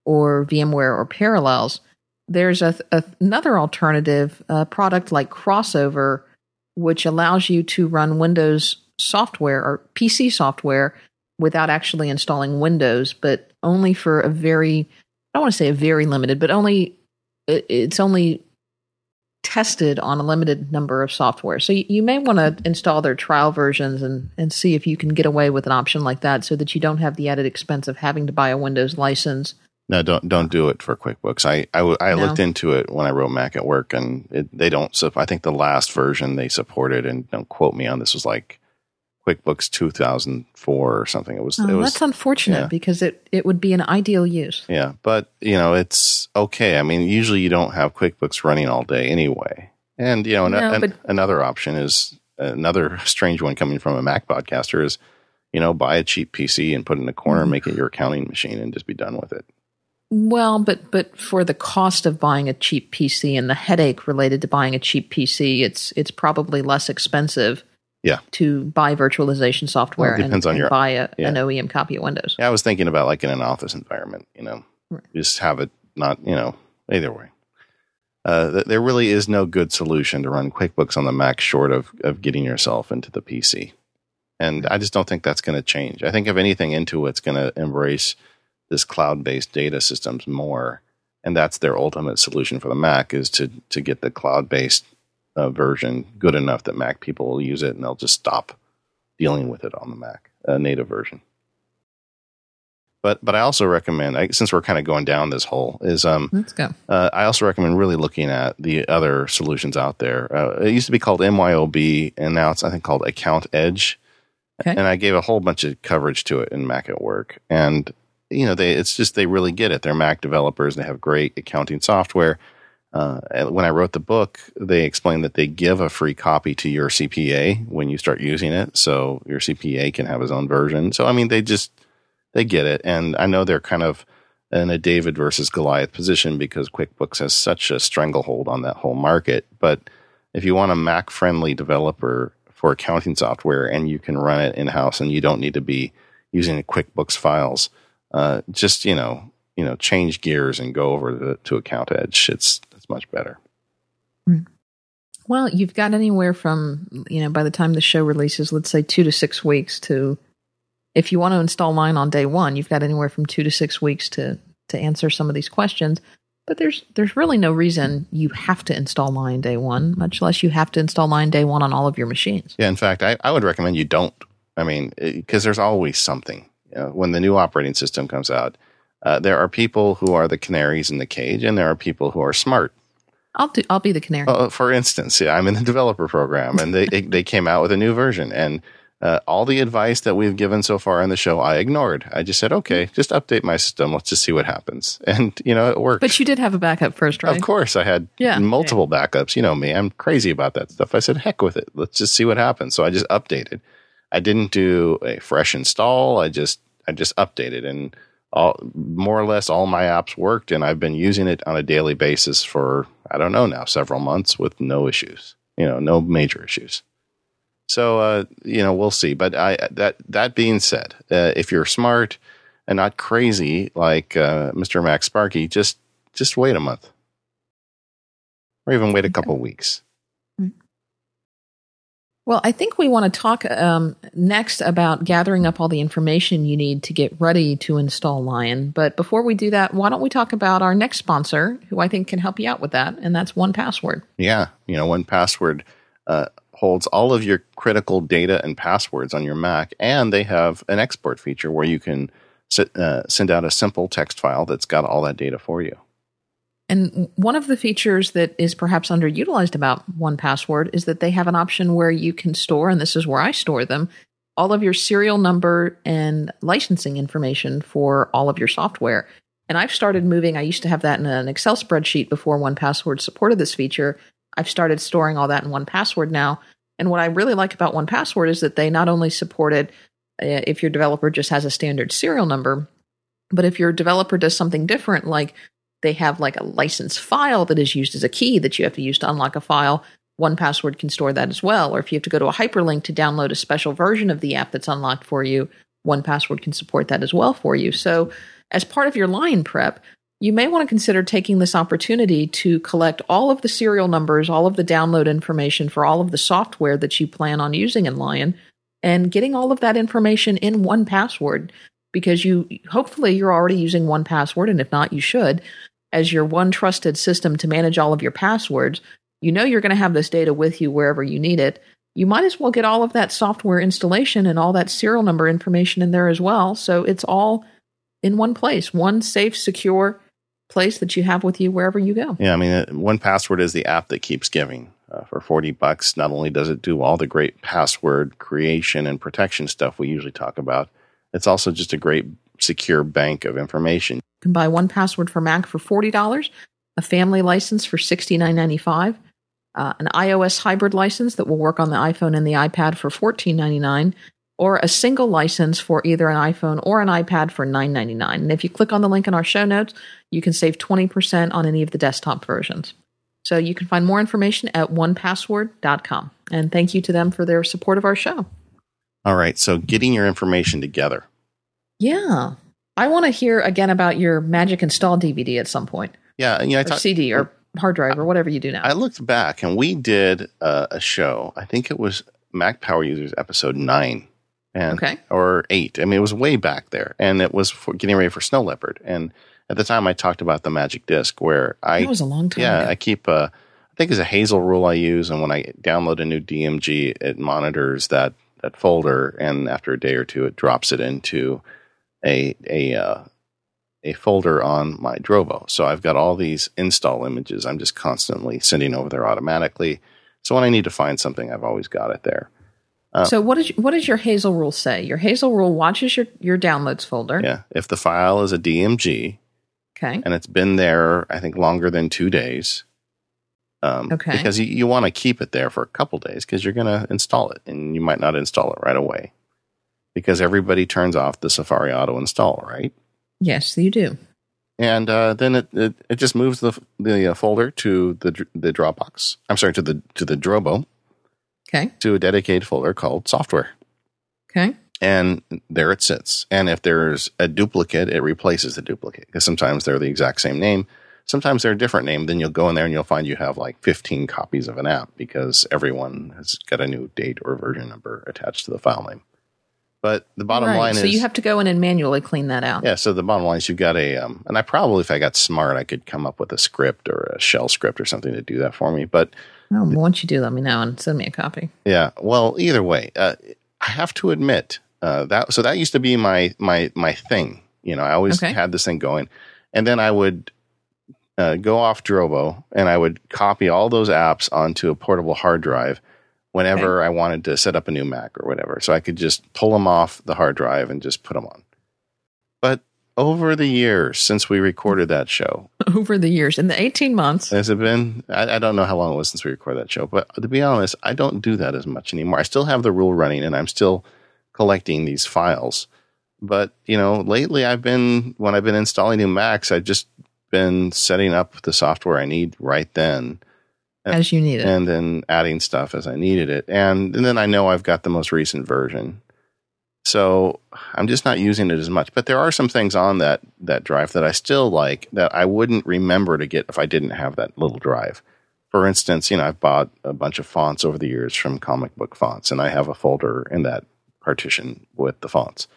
or VMware or Parallels. There's a, a, another alternative uh, product like Crossover, which allows you to run Windows software or PC software without actually installing Windows, but only for a very I don't want to say a very limited, but only it's only tested on a limited number of software. So you, you may want to install their trial versions and, and see if you can get away with an option like that so that you don't have the added expense of having to buy a Windows license. No, don't don't do it for QuickBooks. I I, I no. looked into it when I wrote Mac at work, and it, they don't. So I think the last version they supported, and don't quote me on this, was like QuickBooks 2004 or something. It was. Oh, it was that's unfortunate yeah. because it it would be an ideal use. Yeah, but you know it's okay. I mean, usually you don't have QuickBooks running all day anyway, and you know no, an, but, another option is another strange one coming from a Mac podcaster is you know buy a cheap PC and put it in a corner, mm-hmm. make it your accounting machine, and just be done with it. Well, but but for the cost of buying a cheap PC and the headache related to buying a cheap PC, it's it's probably less expensive yeah to buy virtualization software well, depends and, on your buy a, yeah. an OEM copy of Windows. Yeah, I was thinking about like in an office environment, you know, right. just have it not, you know, either way. Uh, there really is no good solution to run QuickBooks on the Mac short of of getting yourself into the PC, and I just don't think that's going to change. I think if anything, Intuit's going to embrace this cloud based data systems more, and that's their ultimate solution for the Mac is to to get the cloud based uh, version good enough that Mac people will use it and they'll just stop dealing with it on the Mac uh, native version. But but I also recommend I, since we're kind of going down this hole is um let's go. Uh, I also recommend really looking at the other solutions out there. Uh, it used to be called MYOB and now it's I think called Account Edge. Okay. And I gave a whole bunch of coverage to it in Mac at Work. And you know they it's just they really get it. They're Mac developers. And they have great accounting software uh, when I wrote the book, they explained that they give a free copy to your CPA when you start using it, so your CPA can have his own version. So I mean, they just they get it, and I know they're kind of in a David versus Goliath position because QuickBooks has such a stranglehold on that whole market. But if you want a Mac friendly developer for accounting software and you can run it in house and you don't need to be using QuickBooks files, uh, just you know you know change gears and go over to, to Account Edge. It's much better. Hmm. Well, you've got anywhere from, you know, by the time the show releases, let's say two to six weeks to, if you want to install Lion on day one, you've got anywhere from two to six weeks to, to answer some of these questions. But there's, there's really no reason you have to install Lion day one, much less you have to install Lion day one on all of your machines. Yeah. In fact, I, I would recommend you don't. I mean, because there's always something. You know, when the new operating system comes out, uh, there are people who are the canaries in the cage, and there are people who are smart I'll do. I'll be the canary. Uh, for instance, yeah, I'm in the developer program, and they they came out with a new version, and uh, all the advice that we've given so far in the show, I ignored. I just said, okay, just update my system. Let's just see what happens. And, you know, it worked. But you did have a backup first, right? Of course. I had Yeah. multiple backups. You know me, I'm crazy about that stuff. I said, heck with it. Let's just see what happens. So I just updated. I didn't do a fresh install. I just, I just updated and all, more or less all my apps worked. And I've been using it on a daily basis for, I don't know now, several months with no issues, you know, no major issues. So uh, you know, we'll see. But I that that being said, uh, if you're smart and not crazy like uh, Mr. MacSparky, just just wait a month, or even wait a couple weeks. Well, I think we want to talk um, next about gathering up all the information you need to get ready to install Lion. But before we do that, why don't we talk about our next sponsor, who I think can help you out with that, and that's 1Password. Yeah, you know, 1Password uh, holds all of your critical data and passwords on your Mac, and they have an export feature where you can sit, uh, send out a simple text file that's got all that data for you. And one of the features that is perhaps underutilized about 1Password is that they have an option where you can store, and this is where I store them, all of your serial number and licensing information for all of your software. And I've started moving. I used to have that in an Excel spreadsheet before 1Password supported this feature. I've started storing all that in 1Password now. And what I really like about 1Password is that they not only supported uh, if your developer just has a standard serial number, but if your developer does something different, like they have like a license file that is used as a key that you have to use to unlock a file, 1Password can store that as well. Or if you have to go to a hyperlink to download a special version of the app that's unlocked for you, 1Password can support that as well for you. So, as part of your Lion prep, you may want to consider taking this opportunity to collect all of the serial numbers, all of the download information for all of the software that you plan on using in Lion, and getting all of that information in 1Password because you hopefully you're already using 1Password and if not you should as your one trusted system to manage all of your passwords you know you're going to have this data with you wherever you need it you might as well get all of that software installation and all that serial number information in there as well so it's all in one place one safe secure place that you have with you wherever you go Yeah, I mean, uh, 1Password is the app that keeps giving. Uh, for 40 bucks, not only does it do all the great password creation and protection stuff we usually talk about, it's also just a great secure bank of information. You can buy 1Password for Mac for $40, a family license for $69.95, uh, an iOS hybrid license that will work on the iPhone and the iPad for $14.99, or a single license for either an iPhone or an iPad for $9.99. And if you click on the link in our show notes, you can save 20% on any of the desktop versions. So you can find more information at onepassword.com. And thank you to them for their support of our show. All right, so getting your information together. Yeah. I want to hear again about your Magic Install DVD at some point, Yeah, you know, I or. CD, or hard drive, or whatever you do now. I looked back and we did uh, a show. I think it was Mac Power Users episode nine, and Okay. or eight. I mean, it was way back there, and it was for getting ready for Snow Leopard. And at the time, I talked about the Magic Disc, where I that was a long time yeah ago. I keep a I think it's a Hazel rule I use, and when I download a new DMG, it monitors that that folder, and after a day or two, it drops it into a a uh, a folder on my Drobo. So I've got all these install images. I'm just constantly sending over there automatically. So when I need to find something, I've always got it there. uh, so what does what does your Hazel rule say? Your Hazel rule watches your your downloads folder. Yeah. If the file is a DMG Okay. and it's been there, I think longer than two days. Um, Okay. Because you, you want to keep it there for a couple days because you're going to install it and you might not install it right away because everybody turns off the Safari auto install, right? Yes, you do. and uh, then it, it it just moves the the uh, folder to the the Dropbox. I'm sorry to the to the Drobo Okay. to a dedicated folder called software, Okay. and there it sits. And if there's a duplicate, it replaces the duplicate because sometimes they're the exact same name. Sometimes they're a different name. Then you'll go in there and you'll find you have like 15 copies of an app because everyone has got a new date or version number attached to the file name. But the bottom Right. line so is so you have to go in and manually clean that out. yeah, so the bottom line is you've got a, um, and I probably, if I got smart, I could come up with a script or a shell script or something to do that for me. But Oh, well, once you do, let me know and send me a copy. yeah, well, either way, uh, I have to admit uh, that. So that used to be my my my thing. You know, I always Okay. had this thing going, and then I would uh, go off Drobo, and I would copy all those apps onto a portable hard drive whenever okay. I wanted to set up a new Mac or whatever. So I could just pull them off the hard drive and just put them on. But over the years since we recorded that show, over the years, in the 18 months, has it been? I, I don't know how long it was since we recorded that show, but to be honest, I don't do that as much anymore. I still have the rule running and I'm still collecting these files. But, you know, lately I've been, when I've been installing new Macs, I've just been setting up the software I need right then. As you need it. And then adding stuff as I needed it. And, and then I know I've got the most recent version. So I'm just not using it as much. But there are some things on that, that drive that I still like that I wouldn't remember to get if I didn't have that little drive. For instance, you know, I've bought a bunch of fonts over the years from comic book fonts, and I have a folder in that partition with the fonts.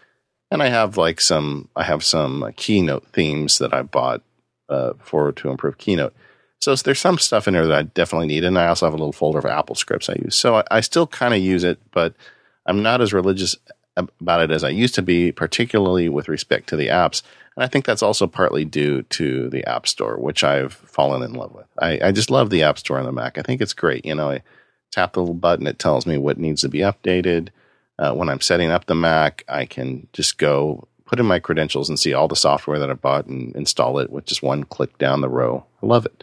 And I have like some, I have some uh, keynote themes that I bought uh, for to improve Keynote. So there's some stuff in there that I definitely need, and I also have a little folder of Apple scripts I use. So I, I still kind of use it, but I'm not as religious about it as I used to be, particularly with respect to the apps. And I think that's also partly due to the App Store, which I've fallen in love with. I, I just love the App Store on the Mac. I think it's great. You know, I tap the little button, it tells me what needs to be updated. Uh, when I'm setting up the Mac, I can just go put in my credentials and see all the software that I bought and install it with just one click down the row. I love it.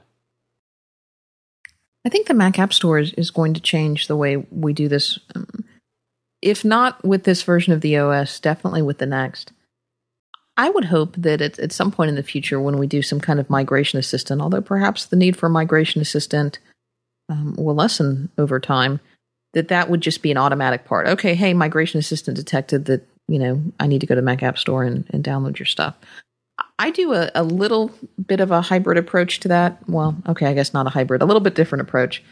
I think the Mac App Store is, is going to change the way we do this. Um, if not with this version of the OS, definitely with the next. I would hope that at, at some point in the future, when we do some kind of migration assistant, although perhaps the need for a migration assistant um, will lessen over time, that that would just be an automatic part. Okay, hey, migration assistant detected that you know, I need to go to Mac App Store and, and download your stuff. I do a, a little bit of a hybrid approach to that. Well, okay, I guess not a hybrid, a little bit different approach.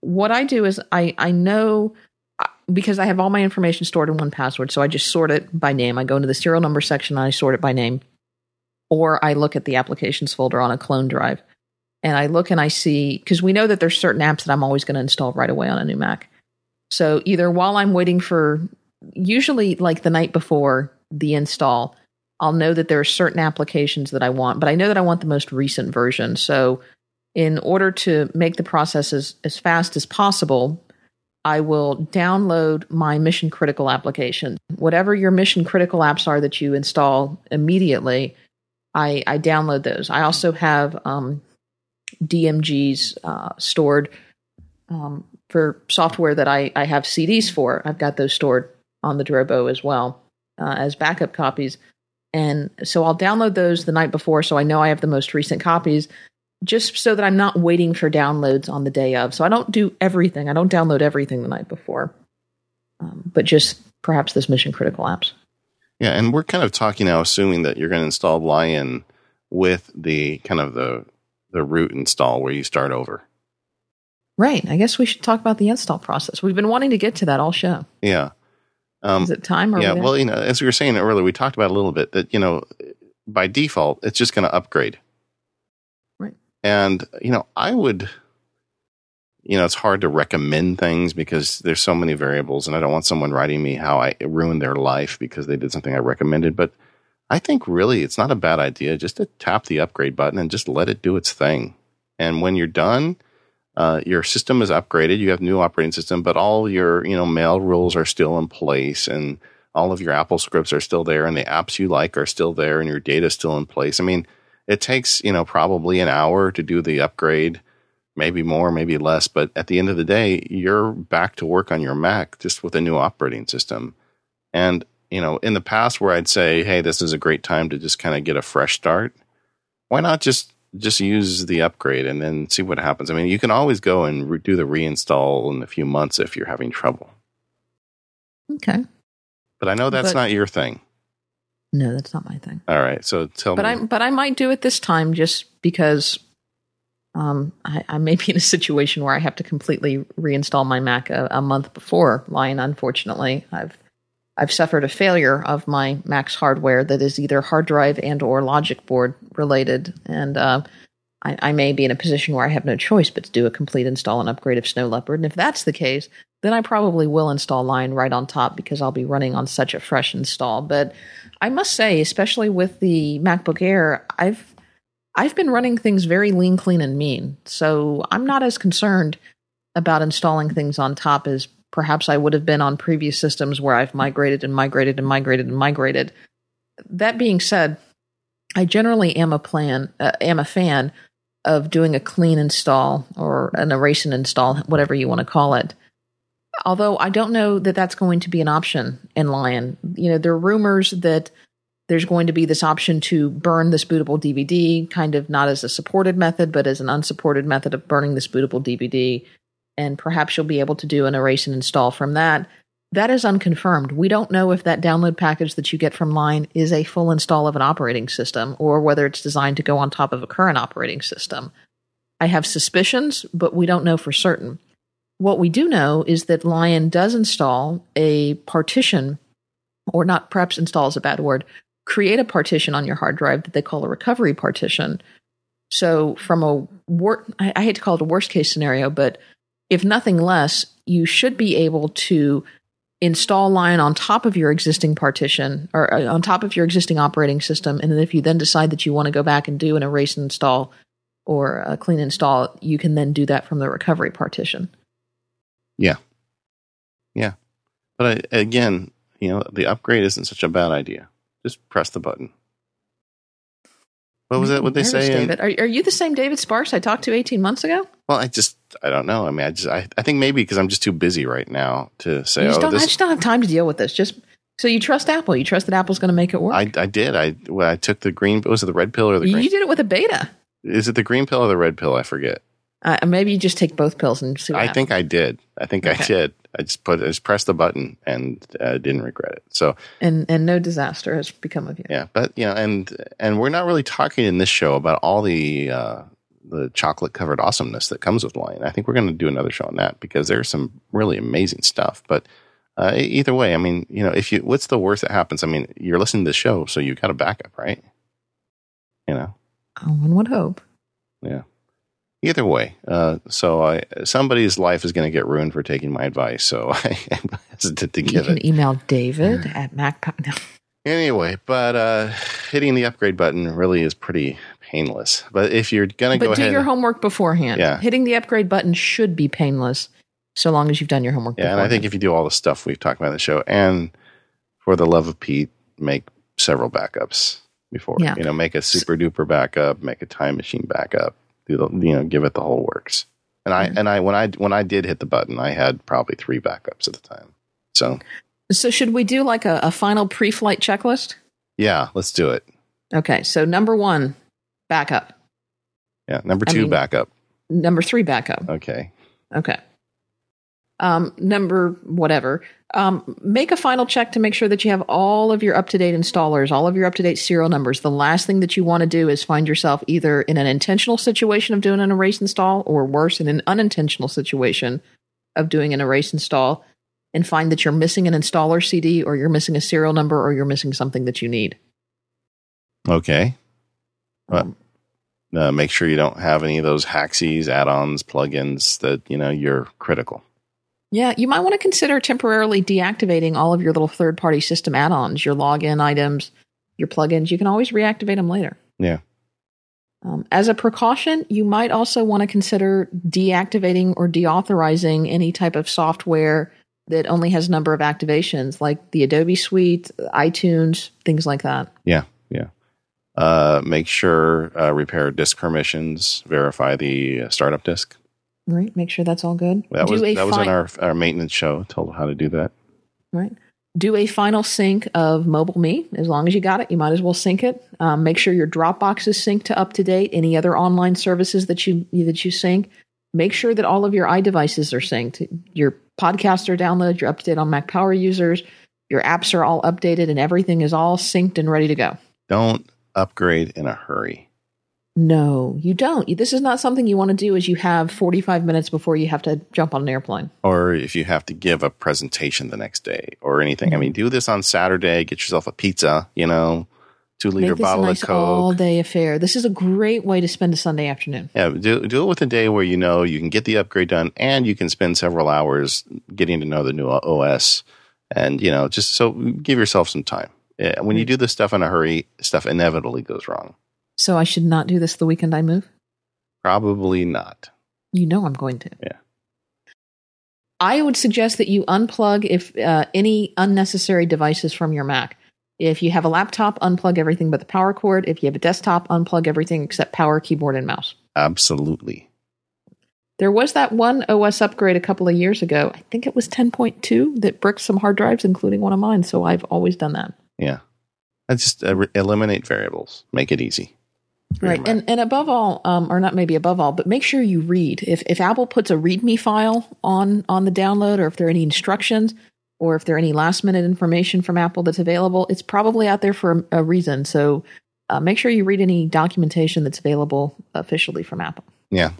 What I do is I, I know uh, because I have all my information stored in 1Password, so I just sort it by name. I go into the serial number section and I sort it by name. Or I look at the applications folder on a clone drive and I look and I see because we know that there's certain apps that I'm always going to install right away on a new Mac. So either while I'm waiting for usually like the night before the install, I'll know that there are certain applications that I want, but I know that I want the most recent version. So, in order to make the process as, as fast as possible, I will download my mission critical application. Whatever your mission critical apps are that you install immediately, I, I download those. I also have um, DMGs uh, stored um, for software that I, I have CDs for. I've got those stored on the Drobo as well uh, as backup copies. And so I'll download those the night before so I know I have the most recent copies just so that I'm not waiting for downloads on the day of. So I don't do everything. I don't download everything the night before, um, but just perhaps this mission critical apps. Yeah, and we're kind of talking now, assuming that you're going to install Lion with the kind of the the root install where you start over. Right. I guess we should talk about the install process. We've been wanting to get to that all show. Yeah. Um, Is it time? yeah. Well, you know, as we were saying earlier, we talked about a little bit that you know, by default, it's just going to upgrade. Right. And you know, I would. You know, it's hard to recommend things because there's so many variables, and I don't want someone writing me how I ruined their life because they did something I recommended. But I think really it's not a bad idea just to tap the upgrade button and just let it do its thing. And when you're done, uh, your system is upgraded. You have new operating system, but all your you know mail rules are still in place, and all of your Apple scripts are still there, and the apps you like are still there, and your data is still in place. I mean, it takes you know probably an hour to do the upgrade, maybe more, maybe less, but at the end of the day, you're back to work on your Mac just with a new operating system. And you know, in the past, where I'd say, "Hey, this is a great time to just kind of get a fresh start," why not just just use the upgrade and then see what happens. I mean, you can always go and re- do the reinstall in a few months if you're having trouble. Okay. But I know that's but, not your thing. No, that's not my thing. All right. So tell but me. I, but I might do it this time just because um, I, I, may be in a situation where I have to completely reinstall my Mac a, a month before Lion. Unfortunately, I've I've suffered a failure of my Mac's hardware that is either hard drive and or logic board related, and uh, I, I, may be in a position where I have no choice but to do a complete install and upgrade of Snow Leopard. And if that's the case, then I probably will install Lion right on top because I'll be running on such a fresh install. But I must say, especially with the MacBook Air, I've I've been running things very lean, clean, and mean. So I'm not as concerned about installing things on top as perhaps I would have been on previous systems where I've migrated and migrated and migrated and migrated. That being said, I generally am a plan uh, am a fan of doing a clean install or an erase and install, whatever you want to call it. Although I don't know that that's going to be an option in Lion. You know, there are rumors that there's going to be this option to burn this bootable DVD, kind of not as a supported method, but as an unsupported method of burning this bootable DVD. And perhaps you'll be able to do an erase and install from that. That is unconfirmed. We don't know if that download package that you get from Lion is a full install of an operating system or whether it's designed to go on top of a current operating system. I have suspicions, but we don't know for certain. What we do know is that Lion does install a partition, or not, perhaps install is a bad word, create a partition on your hard drive that they call a recovery partition. So, from a wor- I, I hate to call it a worst case scenario, but if nothing less, you should be able to install Lion on top of your existing partition or uh, on top of your existing operating system. And then if you then decide that you want to go back and do an erase install or a clean install, you can then do that from the recovery partition. Yeah. Yeah. But I, again, you know, the upgrade isn't such a bad idea. Just press the button. What was that? What they say? David. Are, are you the same David Sparks I talked to 18 months ago? Well, I just, I don't know. I mean, I just, I, I think maybe because I'm just too busy right now to say, oh, this. I just don't have time to deal with this. Just so you trust Apple. You trust that Apple's going to make it work. I, I did. I, well, I took the green, was it the red pill or the green? You did it with a beta. Is it the green pill or the red pill? I forget. Uh, maybe you just take both pills and see. I happens. I think I did. I think okay. I did. I just put, I just pressed the button and uh, didn't regret it. So and and no disaster has become of you. Yeah, but you know, and and we're not really talking in this show about all the uh, the chocolate covered awesomeness that comes with Lion. I think we're going to do another show on that because there's some really amazing stuff. But uh, either way, I mean, you know, if you what's the worst that happens? I mean, you're listening to the show, so you got a backup, right? You know, one would hope. Yeah either way, uh, so I, somebody's life is going to get ruined for taking my advice. So I am hesitant to give you can it. Email David at Mac. No. Anyway, but uh, hitting the upgrade button really is pretty painless. But if you're going to go but do ahead, your homework beforehand. Yeah. hitting the upgrade button should be painless, so long as you've done your homework. Yeah, and I think if you do all the stuff we've talked about in the show, and for the love of Pete, make several backups before. Yeah. You know, make a super duper backup, make a time machine backup do the, you know, give it the whole works. And I, mm-hmm. and I, when I, when I did hit the button, I had probably three backups at the time. So, so should we do like a, a final pre-flight checklist? Yeah, let's do it. Okay. So number one, backup. Yeah. Number two, I mean, backup. Number three, backup. Okay. Okay. Um, number whatever. Um, make a final check to make sure that you have all of your up to date installers, all of your up to date serial numbers. The last thing that you want to do is find yourself either in an intentional situation of doing an erase install, or worse, in an unintentional situation of doing an erase install, and find that you're missing an installer CD, or you're missing a serial number, or you're missing something that you need. Okay. Well, uh, make sure you don't have any of those hacksies, add-ons, plugins that you know you're critical. Yeah, you might want to consider temporarily deactivating all of your little third party system add ons, your login items, your plugins. You can always reactivate them later. Yeah. Um, as a precaution, you might also want to consider deactivating or deauthorizing any type of software that only has a number of activations, like the Adobe Suite, iTunes, things like that. Yeah, yeah. Uh, make sure uh, repair disk permissions, verify the uh, startup disk. Right. Make sure that's all good. That do was that fi- was in our our maintenance show. Told how to do that. Right. Do a final sync of Mobile Me. As long as you got it, you might as well sync it. Um, make sure your Dropbox is synced to up to date. Any other online services that you that you sync. Make sure that all of your iDevices are synced. Your podcasts are downloaded. You're up to date on Mac Power users. Your apps are all updated, and everything is all synced and ready to go. Don't upgrade in a hurry. No, you don't. This is not something you want to do as you have 45 minutes before you have to jump on an airplane. Or if you have to give a presentation the next day or anything. Mm-hmm. I mean, do this on Saturday, get yourself a pizza, you know, two liter bottle nice of Coke. all day affair. This is a great way to spend a Sunday afternoon. Yeah, do, do it with a day where you know you can get the upgrade done and you can spend several hours getting to know the new OS. And, you know, just so give yourself some time. When you mm-hmm. do this stuff in a hurry, stuff inevitably goes wrong. So I should not do this the weekend I move? Probably not. You know I'm going to. Yeah. I would suggest that you unplug if uh, any unnecessary devices from your Mac. If you have a laptop, unplug everything but the power cord. If you have a desktop, unplug everything except power, keyboard, and mouse. Absolutely. There was that one OS upgrade a couple of years ago. I think it was 10.2 that bricked some hard drives, including one of mine. So I've always done that. Yeah. I just uh, eliminate variables, make it easy. Right. And and above all, um, or not maybe above all, but make sure you read. If if Apple puts a README file on on the download, or if there are any instructions, or if there are any last minute information from Apple that's available, it's probably out there for a, a reason. So uh, make sure you read any documentation that's available officially from Apple. Yeah.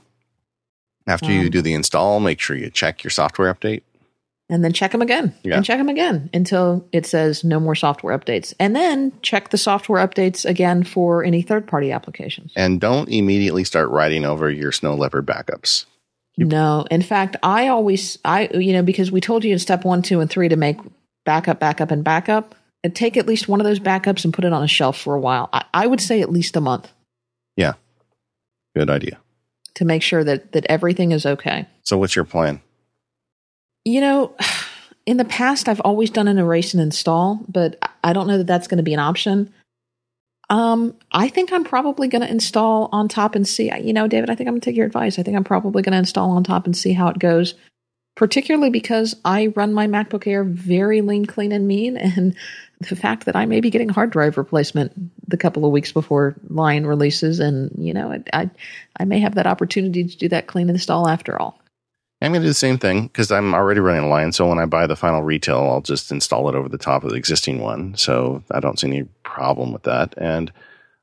After um, you do the install, make sure you check your software update and then check them again yeah. and check them again until it says no more software updates. And then check the software updates again for any third party applications. And don't immediately start writing over your Snow Leopard backups. no, in fact, I always, I, you know, because we told you in step one, two, and three to make backup, backup, and backup, and take at least one of those backups and put it on a shelf for a while. I, I would say at least a month. Yeah. Good idea. To make sure that, that everything is okay. So, what's your plan? You know, in the past, I've always done an erase and install, but I don't know that that's going to be an option. Um, I think I'm probably going to install on top and see. You know, David, I think I'm going to take your advice. I think I'm probably going to install on top and see how it goes. Particularly because I run my MacBook Air very lean, clean, and mean, and the fact that I may be getting hard drive replacement the couple of weeks before Lion releases, and you know, I I may have that opportunity to do that clean install after all. I'm going to do the same thing because I'm already running a Lion. So when I buy the final retail, I'll just install it over the top of the existing one. So I don't see any problem with that. And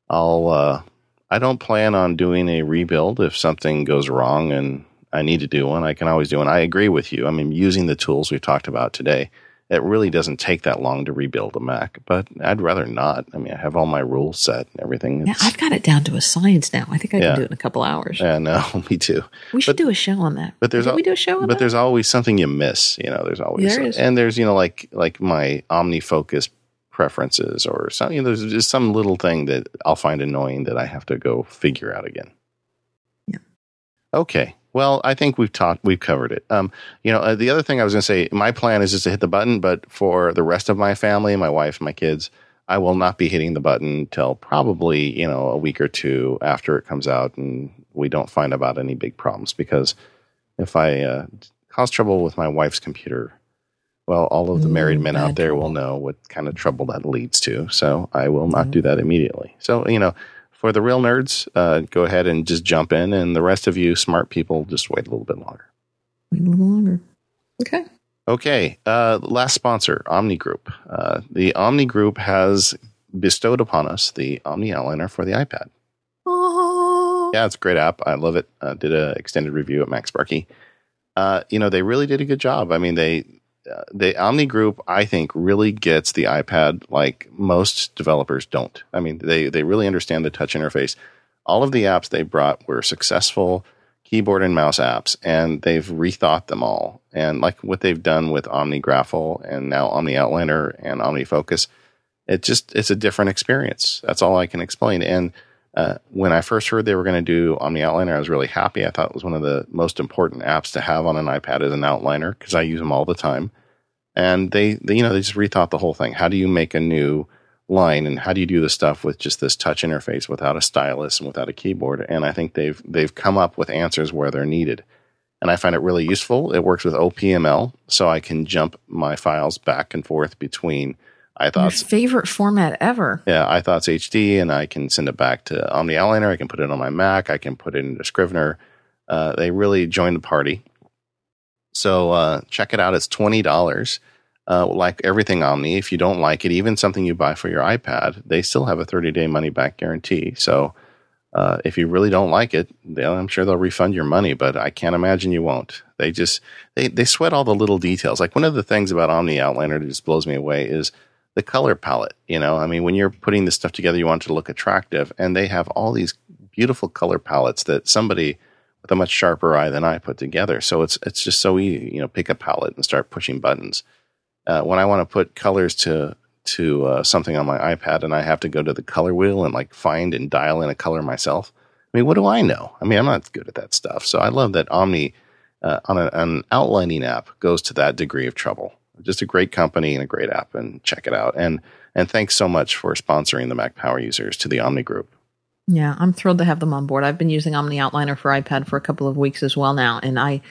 I'll, uh, I don't plan on doing a rebuild if something goes wrong and I need to do one. I can always do one. I agree with you. I mean, using the tools we've talked about today, it really doesn't take that long to rebuild a Mac, but I'd rather not. I mean, I have all my rules set and everything. Yeah, I've got it down to a science now. I think I yeah. can do it in a couple hours. Yeah, no, me too. We should but, do a show on that. But there's al- we do a show on But that? there's always something you miss. You know, there's always there and there's you know like like my OmniFocus preferences or some you know there's just some little thing that I'll find annoying that I have to go figure out again. Yeah. Okay. Well, I think we've talked, we've covered it. Um, you know, uh, the other thing I was going to say, my plan is just to hit the button, but for the rest of my family, my wife, my kids, I will not be hitting the button till probably you know a week or two after it comes out, and we don't find about any big problems. Because if I uh, cause trouble with my wife's computer, well, all of the married men out there will know what kind of trouble that leads to. So I will not mm-hmm. do that immediately. So you know for the real nerds, uh, go ahead and just jump in, and the rest of you smart people, just wait a little bit longer. Wait a little longer. Okay. Okay. Uh, last sponsor, Omni Group. Uh, the Omni Group has bestowed upon us the Omni Outliner for the iPad. Aww. Yeah, it's a great app. I love it. Uh, did an extended review at MacSparky. Uh, you know, they really did a good job. I mean, they Uh, the Omni Group, I think, really gets the iPad like most developers don't. I mean, they they really understand the touch interface. All of the apps they brought were successful keyboard and mouse apps, and they've rethought them all. And like what they've done with OmniGraffle and now Omni Outliner and Omni Focus, it just it's a different experience. That's all I can explain. And uh, when I first heard they were going to do Omni Outliner, I was really happy. I thought it was one of the most important apps to have on an iPad as an outliner because I use them all the time and they, they you know they just rethought the whole thing. How do you make a new line and how do you do the stuff with just this touch interface without a stylus and without a keyboard? And I think they've they've come up with answers where they're needed. And I find it really useful. It works with OPML, so I can jump my files back and forth between iThoughts. favorite format ever. Yeah, iThoughts HD, and I can send it back to Omni Outliner. I can put it on my Mac. I can put it into Scrivener. Uh, they really joined the party. So uh, check it out. It's twenty dollars. Uh, like everything Omni, if you don't like it, even something you buy for your iPad, they still have a 30 day money back guarantee. So uh, if you really don't like it, I'm sure they'll refund your money, but I can't imagine you won't. They just they they sweat all the little details. Like one of the things about Omni Outliner that just blows me away is the color palette. You know, I mean, when you're putting this stuff together, you want it to look attractive, and they have all these beautiful color palettes that somebody with a much sharper eye than I put together. So it's it's just so easy. You know, pick a palette and start pushing buttons uh, when I want to put colors to to uh, something on my iPad and I have to go to the color wheel and like find and dial in a color myself. I mean, what do I know? I mean, I'm not good at that stuff. So I love that Omni uh, on a, an outlining app goes to that degree of trouble. Just a great company and a great app, and check it out. And and thanks so much for sponsoring the Mac Power users to the Omni Group. Yeah, I'm thrilled to have them on board. I've been using Omni Outliner for iPad for a couple of weeks as well now, and I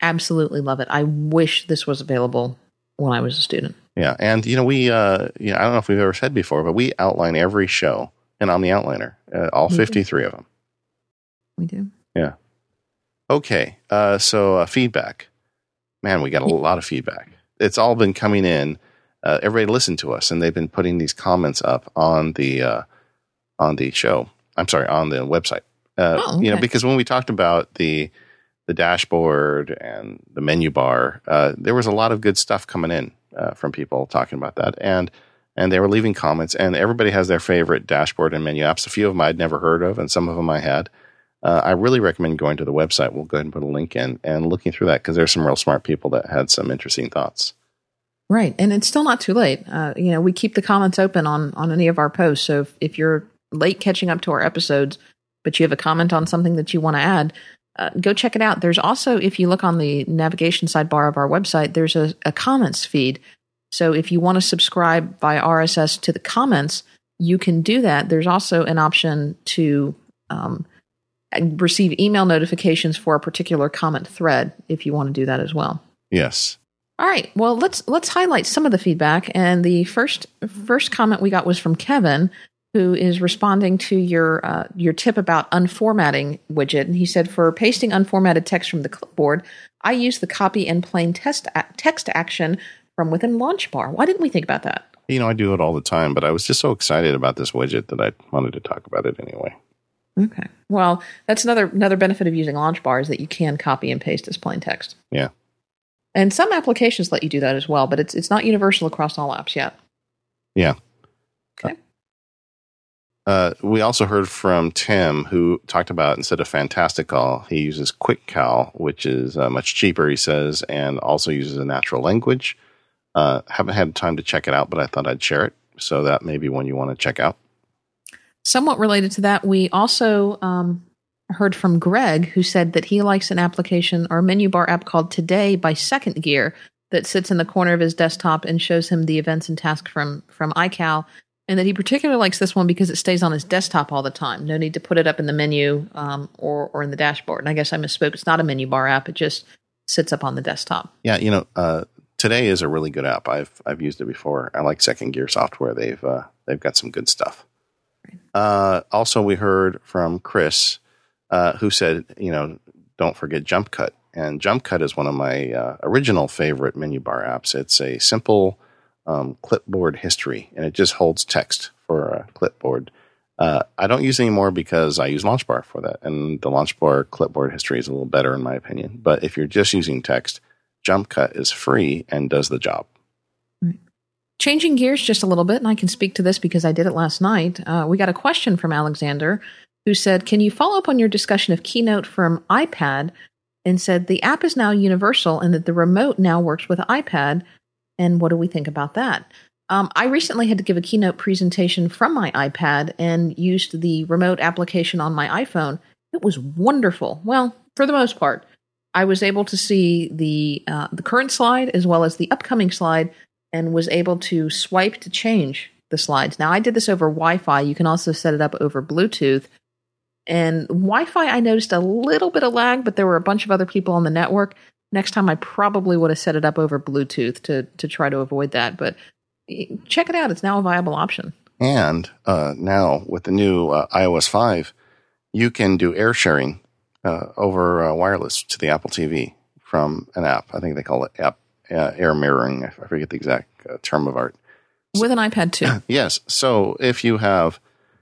absolutely love it. I wish this was available when I was a student. Yeah, and you know we, uh, you know, I don't know if we've ever said before, but we outline every show in Omni Outliner, uh, all we 53 do. of them. We do. Yeah. Okay, uh, so uh, feedback. Man, we got a lot of feedback. It's all been coming in. Uh, everybody listened to us, and they've been putting these comments up on the uh, on the show. I'm sorry, on the website. Uh, oh, okay. You know, because when we talked about the the dashboard and the menu bar, uh, there was a lot of good stuff coming in from people talking about that, and and they were leaving comments. And everybody has their favorite dashboard and menu apps. A few of them I'd never heard of, and some of them I had uh, I really recommend going to the website. We'll go ahead and put a link in and looking through that because there's some real smart people that had some interesting thoughts. Right, and it's still not too late. Uh, you know, we keep the comments open on on any of our posts. So if, if you're late catching up to our episodes, but you have a comment on something that you want to add, uh, go check it out. There's also, if you look on the navigation sidebar of our website, there's a, a comments feed. So if you want to subscribe by RSS to the comments, you can do that. There's also an option to um, receive email notifications for a particular comment thread if you want to do that as well. Yes. All right. Well, let's let's highlight some of the feedback. And the first first comment we got was from Kevin, who is responding to your uh, your tip about unformatting widget. And he said, for pasting unformatted text from the clipboard, I use the copy and plain text text action from within Launch Bar. Why didn't we think about that? You know, I do it all the time, but I was just so excited about this widget that I wanted to talk about it anyway. Okay. Well, that's another another benefit of using Launchbar is that you can copy and paste as plain text. Yeah. And some applications let you do that as well, but it's it's not universal across all apps yet. Yeah. Okay. Uh, we also heard from Tim, who talked about instead of Fantastical, he uses QuickCal, which is uh, much cheaper, he says, and also uses a natural language. Uh, haven't had time to check it out, but I thought I'd share it. So that may be one you want to check out. Somewhat related to that, we also um, heard from Greg, who said that he likes an application or menu bar app called Today by Second Gear that sits in the corner of his desktop and shows him the events and tasks from from iCal, and that he particularly likes this one because it stays on his desktop all the time. No need to put it up in the menu um, or or in the dashboard. And I guess I misspoke. It's not a menu bar app. It just sits up on the desktop. Yeah, you know, uh, Today is a really good app. I've I've used it before. I like Second Gear software. They've uh, they've got some good stuff. Uh, also, we heard from Chris, uh, who said, you know, don't forget Jump Cut. And Jump Cut is one of my uh, original favorite menu bar apps. It's a simple um, clipboard history, and it just holds text for a clipboard. Uh, I don't use it anymore because I use Launchbar for that, and the Launchbar clipboard history is a little better in my opinion. But if you're just using text, Jump Cut is free and does the job. Changing gears just a little bit, and I can speak to this because I did it last night. Uh, we got a question from Alexander who said, Can you follow up on your discussion of Keynote from iPad? And said, The app is now universal and that the remote now works with iPad. And what do we think about that? Um, I recently had to give a Keynote presentation from my iPad and used the remote application on my iPhone. It was wonderful. Well, for the most part. I was able to see the uh, the current slide as well as the upcoming slide and was able to swipe to change the slides. Now, I did this over Wi Fi. You can also set it up over Bluetooth. And Wi Fi, I noticed a little bit of lag, but there were a bunch of other people on the network. Next time, I probably would have set it up over Bluetooth to, to try to avoid that. But check it out, it's now a viable option. And uh, now with the new uh, iOS 5, you can do air sharing uh, over uh, wireless to the Apple TV from an app. I think they call it app uh, air mirroring. I forget the exact uh, term of art. With an iPad too. yes. So if you have,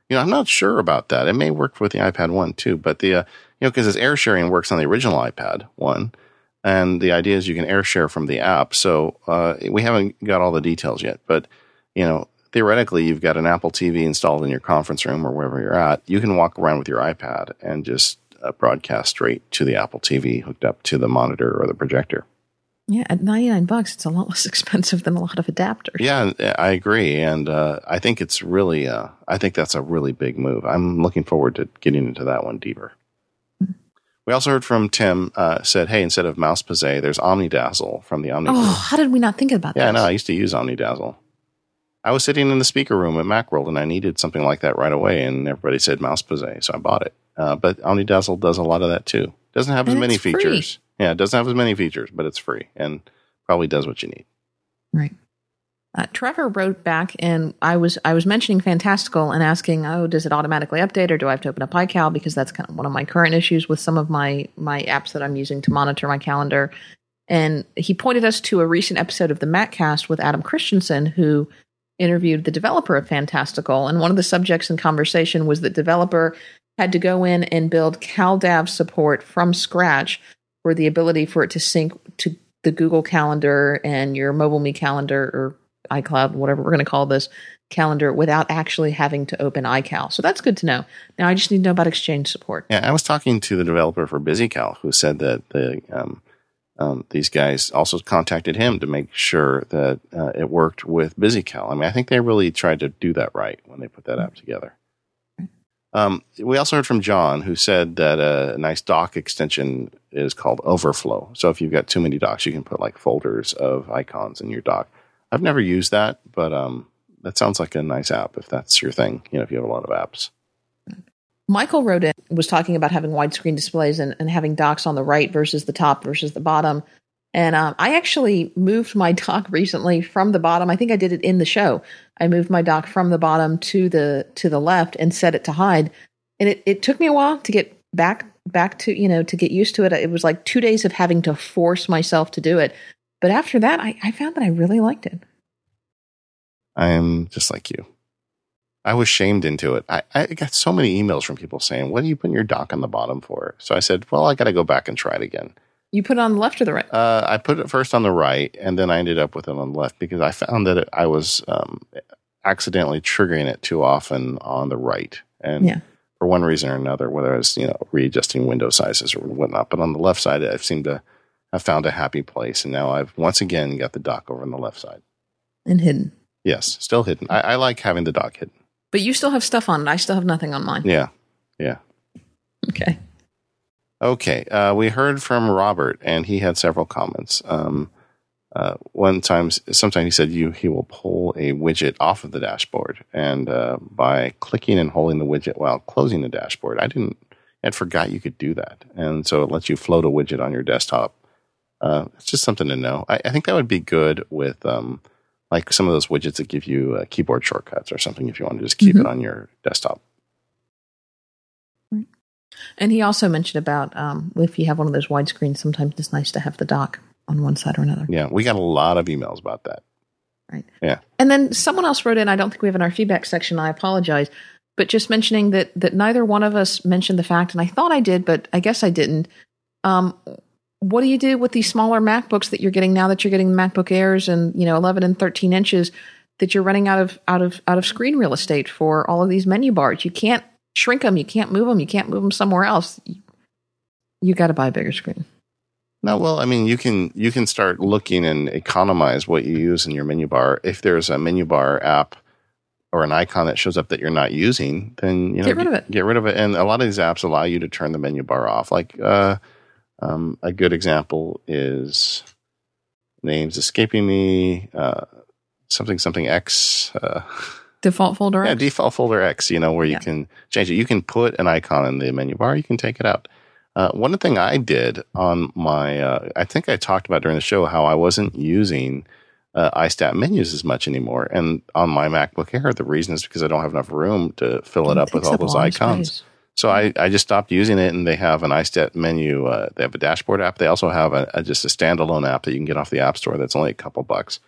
you know, I'm not sure about that. It may work with the iPad one too, but the, uh, you know, because this air sharing works on the original iPad one. And the idea is you can air share from the app. So uh, we haven't got all the details yet, but, you know, theoretically, you've got an Apple TV installed in your conference room or wherever you're at. You can walk around with your iPad and just uh, broadcast straight to the Apple TV hooked up to the monitor or the projector. Yeah, at 99 bucks, it's a lot less expensive than a lot of adapters. Yeah, I agree, and uh, I think it's really, uh, I think that's a really big move. I'm looking forward to getting into that one deeper. Mm-hmm. We also heard from Tim. Uh, said, "Hey, instead of Mouse there's OmniDazzle from the Omni." Oh, how did we not think about that? Yeah, no, I used to use OmniDazzle. I was sitting in the speaker room at Macworld, and I needed something like that right away, and everybody said Mouse so I bought it. Uh, but OmniDazzle does a lot of that too. Doesn't have And as many free. features. Yeah, it doesn't have as many features, but it's free and probably does what you need. Right. Uh, Trevor wrote back, and I was I was mentioning Fantastical and asking, oh, does it automatically update, or do I have to open up iCal because that's kind of one of my current issues with some of my my apps that I'm using to monitor my calendar. And he pointed us to a recent episode of the MacCast with Adam Christianson, who interviewed the developer of Fantastical, and one of the subjects in conversation was that developer had to go in and build CalDAV support from scratch for the ability for it to sync to the Google Calendar and your Mobile Me Calendar or iCloud, whatever we're going to call this calendar, without actually having to open iCal. So that's good to know. Now I just need to know about Exchange support. Yeah, I was talking to the developer for BusyCal who said that the um, um, these guys also contacted him to make sure that uh, it worked with BusyCal. I mean, I think they really tried to do that right when they put that app together. Um, we also heard from John, who said that a nice dock extension is called Overflow. So if you've got too many docks, you can put like folders of icons in your dock. I've never used that, but um, that sounds like a nice app if that's your thing. You know, if you have a lot of apps. Michael wrote in was talking about having widescreen displays and, and having docks on the right versus the top versus the bottom. And um, I actually moved my dock recently from the bottom. I think I did it in the show. I moved my dock from the bottom to the to the left and set it to hide. And it, it took me a while to get back back to you know to get used to it. It was like two days of having to force myself to do it. But after that, I, I found that I really liked it. I am just like you. I was shamed into it. I, I got so many emails from people saying, What are you putting your dock on the bottom for? So I said, Well, I got to go back and try it again. You put it on the left or the right? Uh, I put it first on the right, and then I ended up with it on the left because I found that it, I was um, accidentally triggering it too often on the right. And Yeah. for one reason or another, whether I was you know readjusting window sizes or whatnot, but on the left side, I've seemed to have found a happy place, and now I've once again got the dock over on the left side. And hidden. Yes, still hidden. I, I like having the dock hidden. But you still have stuff on it. I still have nothing on mine. Yeah, yeah. Okay. Okay, uh, we heard from Robert, and he had several comments. Um, uh, one time, sometime he said you he will pull a widget off of the dashboard, and uh, by clicking and holding the widget while closing the dashboard, I didn't, I forgot you could do that, and so it lets you float a widget on your desktop. Uh, it's just something to know. I, I think that would be good with um, like some of those widgets that give you uh, keyboard shortcuts or something if you want to just keep Mhm. it on your desktop. And he also mentioned about um, if you have one of those widescreens, sometimes it's nice to have the dock on one side or another. Yeah, we got a lot of emails about that. Right. Yeah. And then someone else wrote in, I don't think we have in our feedback section, I apologize, but just mentioning that that neither one of us mentioned the fact, and I thought I did, but I guess I didn't. Um, what do you do with these smaller MacBooks that you're getting now that you're getting MacBook Airs and you know 11 and 13 inches that you're running out of out of out of screen real estate for all of these menu bars? You can't shrink them, you can't move them, you can't move them somewhere else. You, got to buy a bigger screen. No, well, I mean, you can you can start looking and economize what you use in your menu bar. If there's a menu bar app or an icon that shows up that you're not using, then you know Get rid of it. Get rid of it. And a lot of these apps allow you to turn the menu bar off. Like uh, um, a good example is names escaping me. Uh, something something X. Uh, Default folder. yeah, X? default folder X, you know, where you Yeah. can change it. You can put an icon in the menu bar, you can take it out. Uh, one thing I did on my, uh, I think I talked about during the show how I wasn't using uh, iStat menus as much anymore. And on my MacBook Air, the reason is because I don't have enough room to fill it up with all up those icons. space. So I, I just stopped using it, and they have an iStat menu. Uh, they have a dashboard app. They also have a, a, just a standalone app that you can get off the App Store. That's only a couple bucks.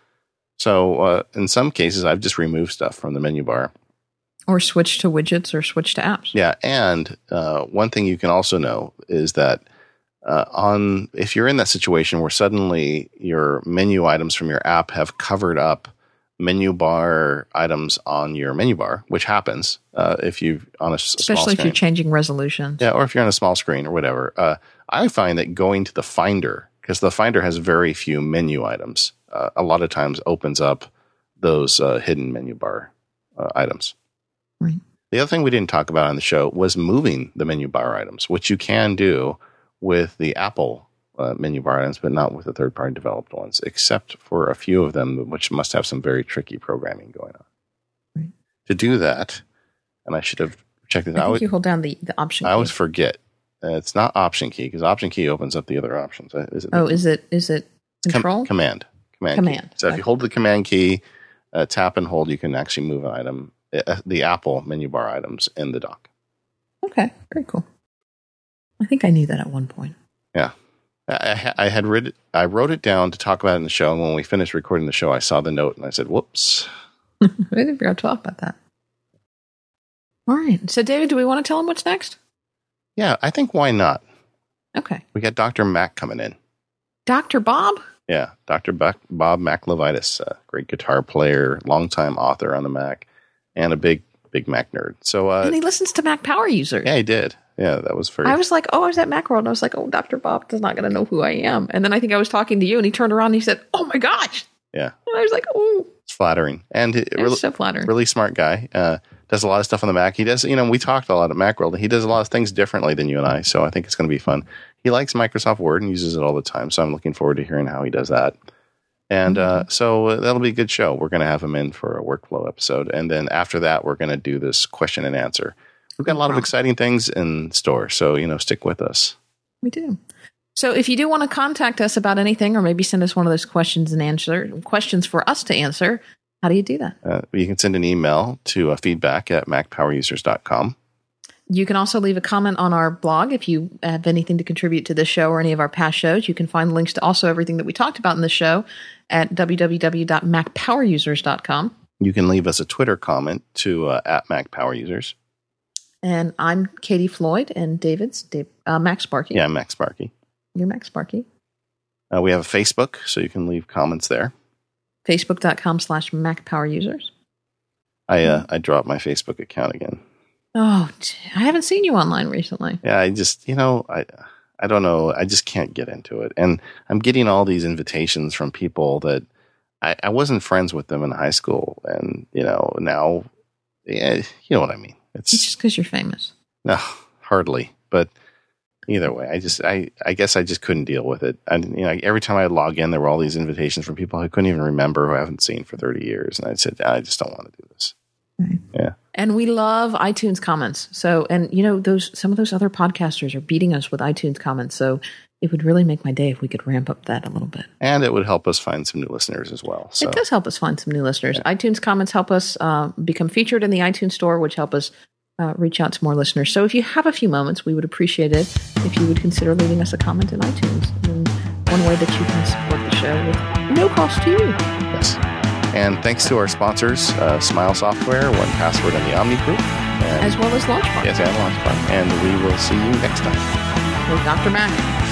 So uh, in some cases, I've just removed stuff from the menu bar. Or switch to widgets or switch to apps. Yeah, and uh, one thing you can also know is that uh, on if you're in that situation where suddenly your menu items from your app have covered up menu bar items on your menu bar, which happens uh, if you on a s- small screen. Especially if you're changing resolutions. Yeah, or if you're on a small screen or whatever. Uh, I find that going to the Finder because the Finder has very few menu items. Uh, a lot of times opens up those uh, hidden menu bar uh, items. Right. The other thing we didn't talk about on the show was moving the menu bar items, which you can do with the Apple uh, menu bar items, but not with the third party developed ones, except for a few of them, which must have some very tricky programming going on. Right. To do that, and I should have checked this I out. think you hold down the, the option. I key. always forget. Uh, it's not option key because option key opens up the other options. Uh, Is it? Oh, is it is it Com- control? command. Command. Command. Key. So if you hold the command key, uh, tap and hold, you can actually move an item, uh, the Apple menu bar items in the dock. okay, very cool. I think I knew that at one point. Yeah, I, I had read, I wrote it down to talk about it in the show, and when we finished recording the show, I saw the note and I said, "Whoops." I didn't forget to talk about that. All right. So, David, do we want to tell him what's next? Yeah, I think why not? Okay. We got Doctor Mac coming in. Dr. Bob? Yeah, Buck, Bob MacLevitis, uh, great guitar player, longtime author on the Mac, and a big big Mac nerd. So uh, and he listens to Mac Power Users. yeah, he did. Yeah, that was very. I was like, oh, I was at Macworld, and I was like, oh, Dr. Bob is not going to know who I am. And then I think I was talking to you, and he turned around and he said, oh my gosh. Yeah. And I was like, oh, it's flattering, and it it's really, so flattering. really smart guy. Uh, does a lot of stuff on the Mac. He does, you know, we talked a lot at Macworld. He does a lot of things differently than you and I, so I think it's going to be fun. He likes Microsoft Word and uses it all the time, so I'm looking forward to hearing how he does that. And uh, so uh, that'll be a good show. We're going to have him in for a workflow episode, and then after that, we're going to do this question and answer. We've got a lot of exciting things in store, so you know, stick with us. We do. So if you do want to contact us about anything, or maybe send us one of those questions and answer questions for us to answer, how do you do that? Uh, you can send an email to uh, feedback at macpowerusers.com. You can also leave a comment on our blog if you have anything to contribute to this show or any of our past shows. You can find links to also everything that we talked about in the show at www.macpowerusers.com. You can leave us a Twitter comment to uh, at macpowerusers. And I'm Katie Floyd, and David's Dave, uh, MacSparky. Yeah, MacSparky. You're MacSparky. Uh, we have a Facebook, so you can leave comments there. Facebook.com slash MacPowerUsers. I uh, I dropped my Facebook account again. Oh, I haven't seen you online recently. Yeah, I just you know I I don't know. I just can't get into it, and I'm getting all these invitations from people that I, I wasn't friends with them in high school, and you know now, yeah, you know what I mean. It's It's just because you're famous. no hardly, but either way, I just I I guess I just couldn't deal with it. And you know, every time I log in, there were all these invitations from people I couldn't even remember who I haven't seen for 30 years, and I said I just don't want to do this. Right. Yeah. And we love iTunes comments. So, and you know, those some of those other podcasters are beating us with iTunes comments. So, it would really make my day if we could ramp up that a little bit. and it would help us find some new listeners as well. So It does help us find some new listeners. iTunes comments help us uh, become featured in the iTunes store, which help us uh, reach out to more listeners. So, if you have a few moments, we would appreciate it if you would consider leaving us a comment in iTunes. And one way that you can support the show with no cost to you. yes. And thanks to our sponsors, uh, Smile Software, One Password, and the Omni Group. And, As well as Launchpad yes, and Launchpad. And we will see you next time. with Dr. Mac.